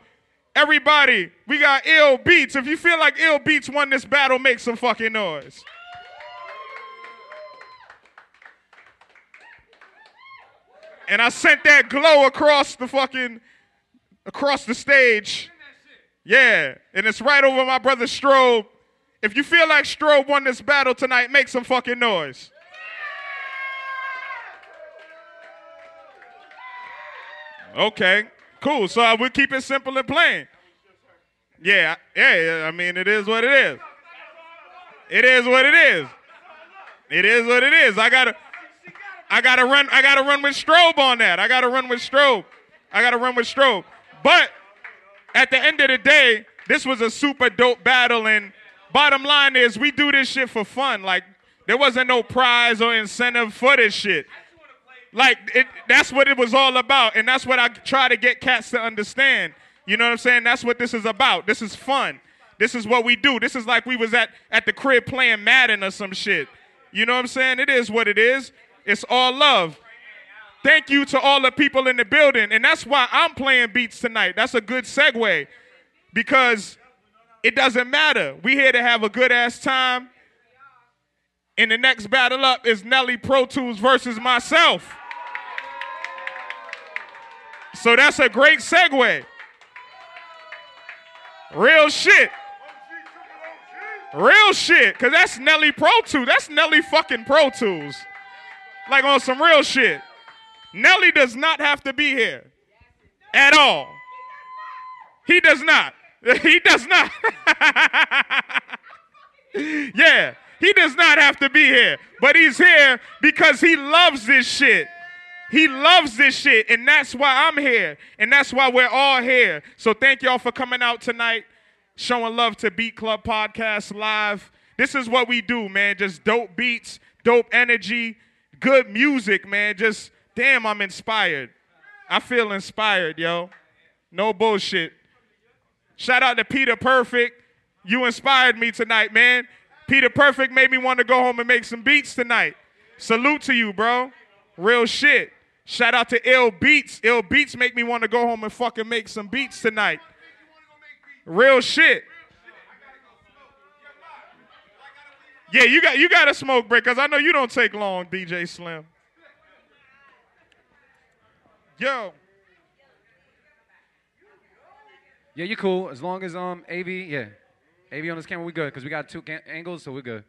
everybody, we got Eeel Beats. If you feel like Eeel Beats won this battle, make some fucking noise. And I sent that glow across the fucking across the stage. Yeah, and it's right over my brother Strobe. If you feel like Strobe won this battle tonight, make some fucking noise. Okay, cool. So uh, I will keep it simple and plain. Yeah, yeah, I mean, it is what it is. It is what it is. It is what it is. I gotta, I gotta run. I gotta run with Strobe on that. I gotta run with Strobe. I gotta run with Strobe. But at the end of the day, this was a super dope battle. And bottom line is, we do this shit for fun. Like there wasn't no prize or incentive for this shit. Like it, that's what it was all about, and that's what I try to get cats to understand. You know what I'm saying? That's what this is about. This is fun. This is what we do. This is like we was at at the crib playing Madden or some shit. You know what I'm saying? It is what it is. It's all love. Thank you to all the people in the building, and that's why I'm playing beats tonight. That's a good segue because it doesn't matter. We here to have a good ass time. And the next battle up is Nelly ProToolz versus myself. So that's a great segue. Real shit. Real shit. Cause that's Nelly ProToolz. That's Nelly fucking Pro Tools. Like on some real shit. Nelly does not have to be here. At all. He does not. He does not. yeah. He does not have to be here, but he's here because he loves this shit. He loves this shit, and that's why I'm here, and that's why we're all here. So thank y'all for coming out tonight, showing love to Beat Club Podcast Live. This is what we do, man. Just dope beats, dope energy, good music, man. Just damn, I'm inspired. I feel inspired, yo. No bullshit. Shout out to Peter Perfect. You inspired me tonight, man. Peter Perfect made me want to go home and make some beats tonight. Salute to you, bro. Real shit. Shout out to Eeel Beats. Eeel Beats make me want to go home and fucking make some beats tonight. Real shit. Yeah, you got you got a smoke break because I know you don't take long, DJ Slim. Yo, Yeah, you cool. As long as um AV, yeah. AV on this camera, we good because we got two angles, so we're good.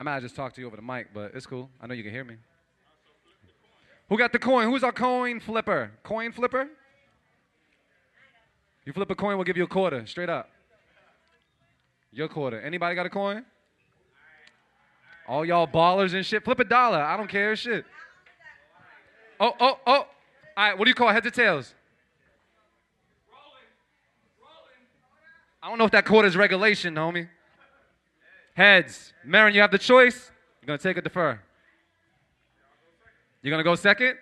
I might just talk to you over the mic, but it's cool. I know you can hear me. Who got the coin? Who's our coin flipper? Coin flipper? You flip a coin, we'll give you a quarter, straight up. Your quarter. Anybody got a coin? All y'all ballers and shit. Flip a dollar. I don't care. Shit. Oh, oh, oh. All right, what do you call heads or tails? I don't know if that quarter is regulation, homie. Heads. Merren, you have the choice. You're gonna take or defer. You're gonna go second?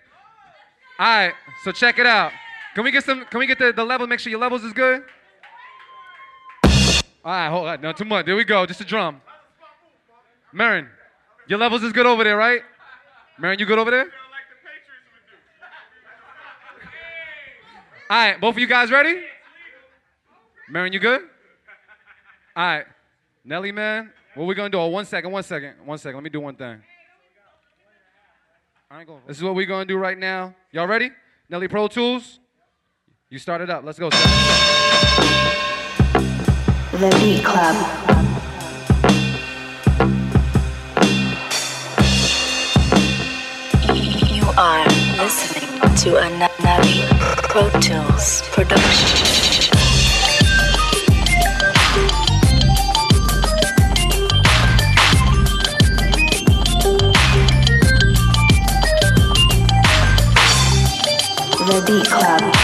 All right, so check it out. Can we get some, can we get the, the level, make sure your levels is good? All right, hold on, no, too much. There we go, just a drum. Merren, your levels is good over there, right? Merren, you good over there? All right, both of you guys ready? Merren, you good? All right. Nelly, man, what we gonna do? Oh, one second, one second, one second. Let me do one thing. This is what we gonna do right now. Y'all ready? Nelly ProToolz. You start it up. Let's go. The Beat Club. You are listening to a Na- Navi Pro Tools production. The Beat Club.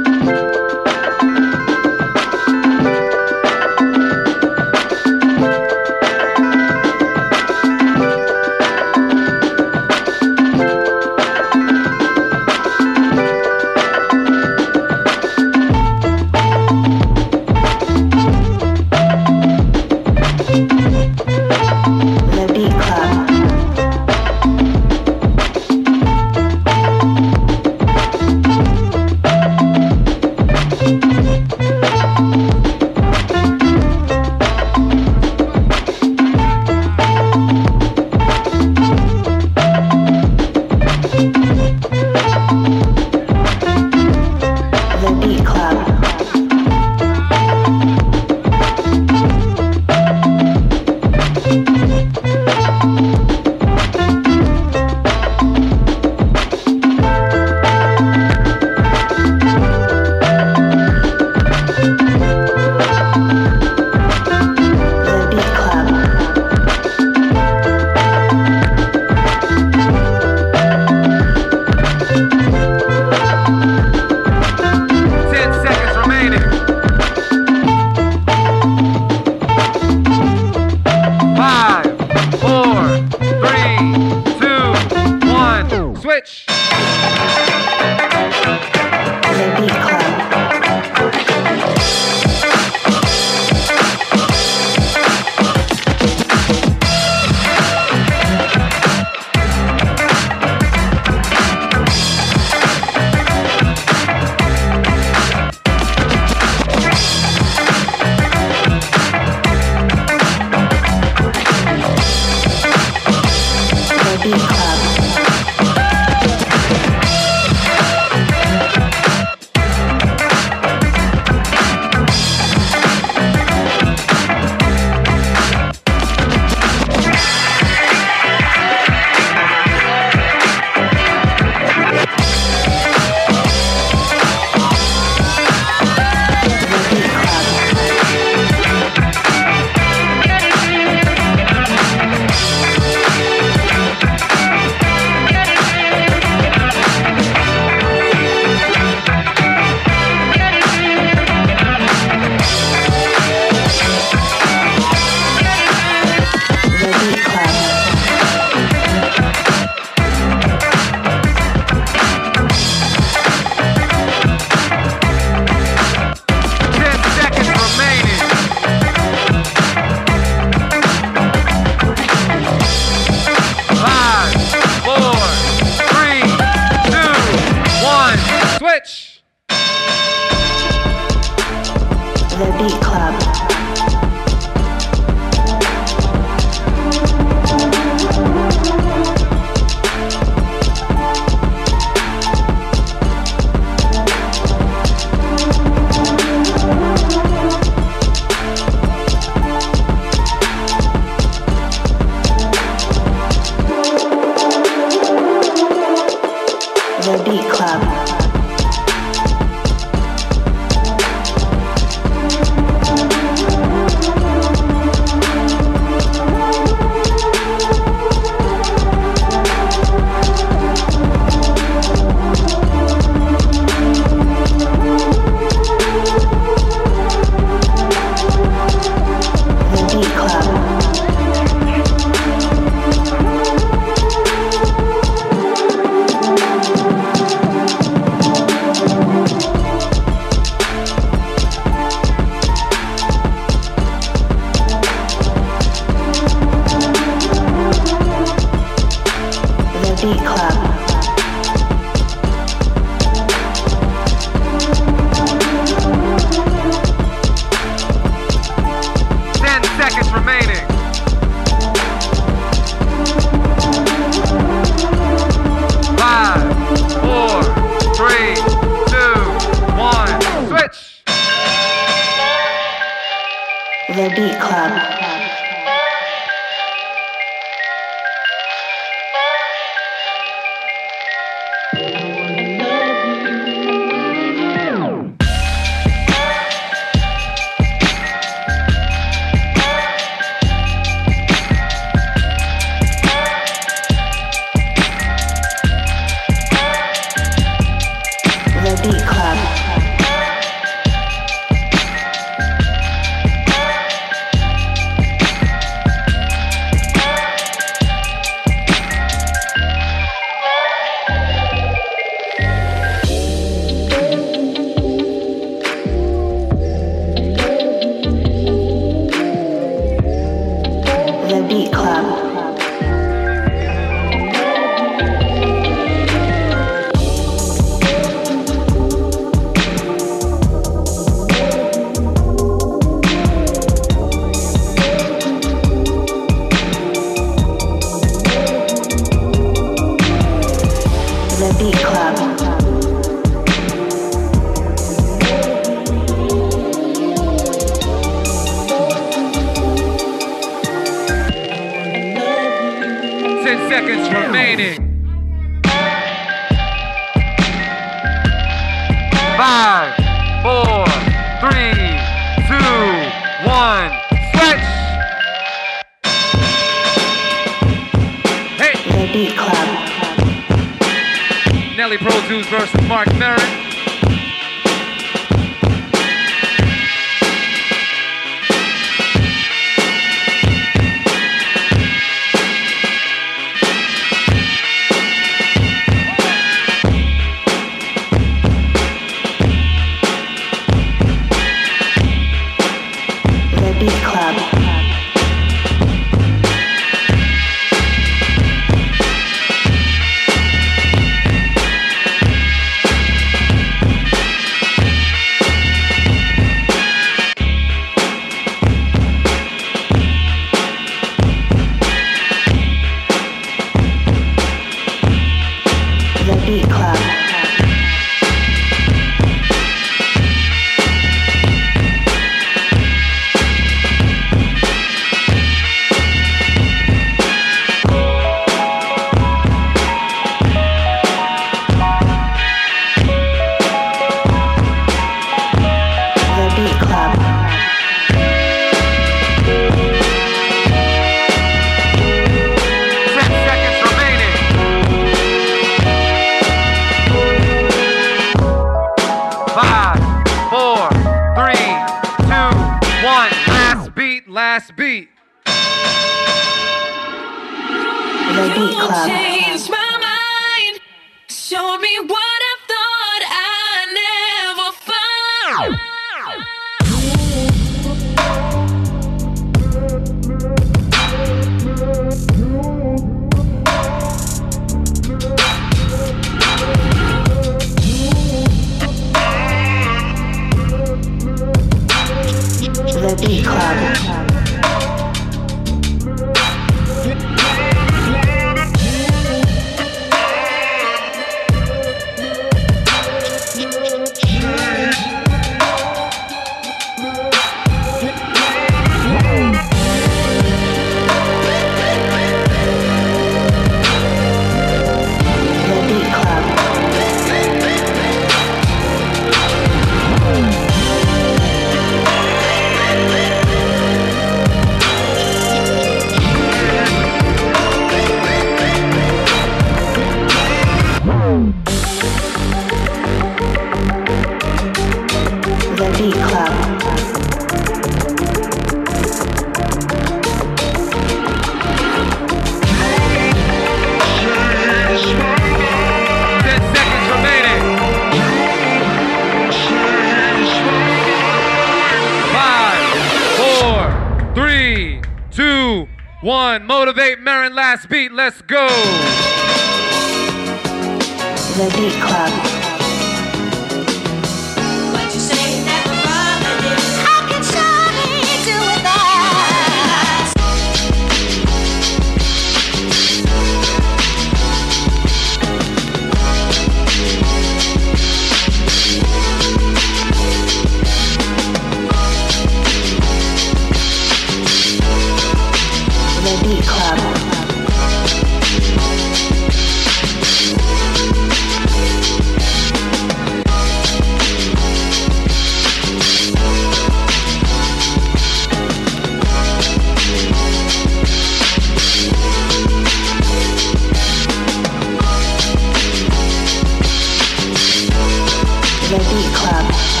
Beat Club.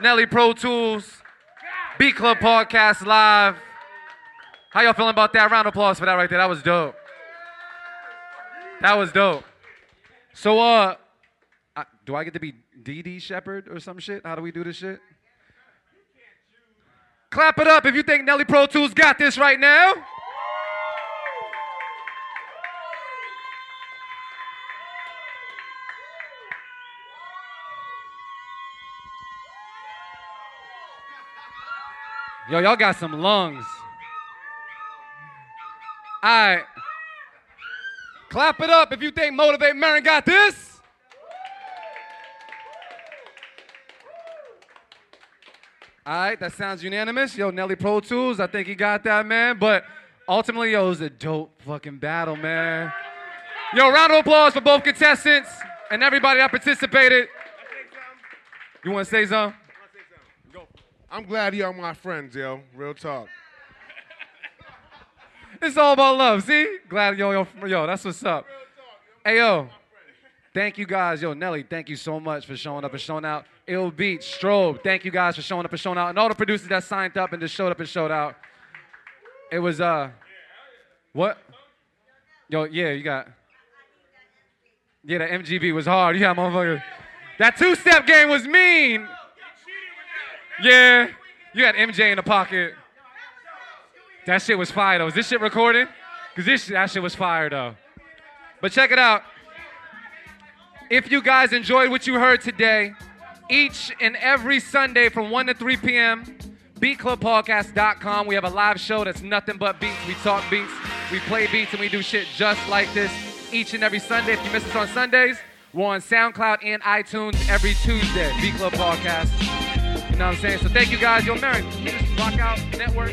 Nelly Pro Tools, Beat Club Podcast Live. How y'all feeling about that? Round of applause for that right there. That was dope. That was dope. So, uh, I, do I get to be DD Shepherd or some shit? How do we do this shit? Clap it up if you think Nelly ProToolz got this right now. Yo, y'all got some lungs. All right. Clap it up if you think Motivate Merren got this. All right, that sounds unanimous. Yo, Nelly ProToolz, I think he got that, man. But ultimately, yo, it was a dope fucking battle, man. Yo, round of applause for both contestants and everybody that participated. You want to say something? I'm glad y'all my friends, yo. Real talk. It's all about love. See? Glad yo, yo, yo, that's what's up. Hey, yo. Thank you guys. Yo, Nelly, thank you so much for showing up and showing out. Eeel Beat, Strobe, thank you guys for showing up and showing out. And all the producers that signed up and just showed up and showed out. It was, uh, what? Yo, yeah, you got. Yeah, the MGB was hard. Yeah, motherfucker. That two step game was mean. Yeah, you had MJ in the pocket. That shit was fire though. Is this shit recorded? Cause this that shit was fire though. But check it out. If you guys enjoyed what you heard today, each and every Sunday from 1 to 3 p.m., beatclubpodcast.com. We have a live show that's nothing but beats. We talk beats, we play beats, and we do shit just like this each and every Sunday. If you miss us on Sundays, we're on SoundCloud and iTunes every Tuesday. Beat Club Podcast. You know what I'm saying? So thank you guys. Yo, can you just rock out network?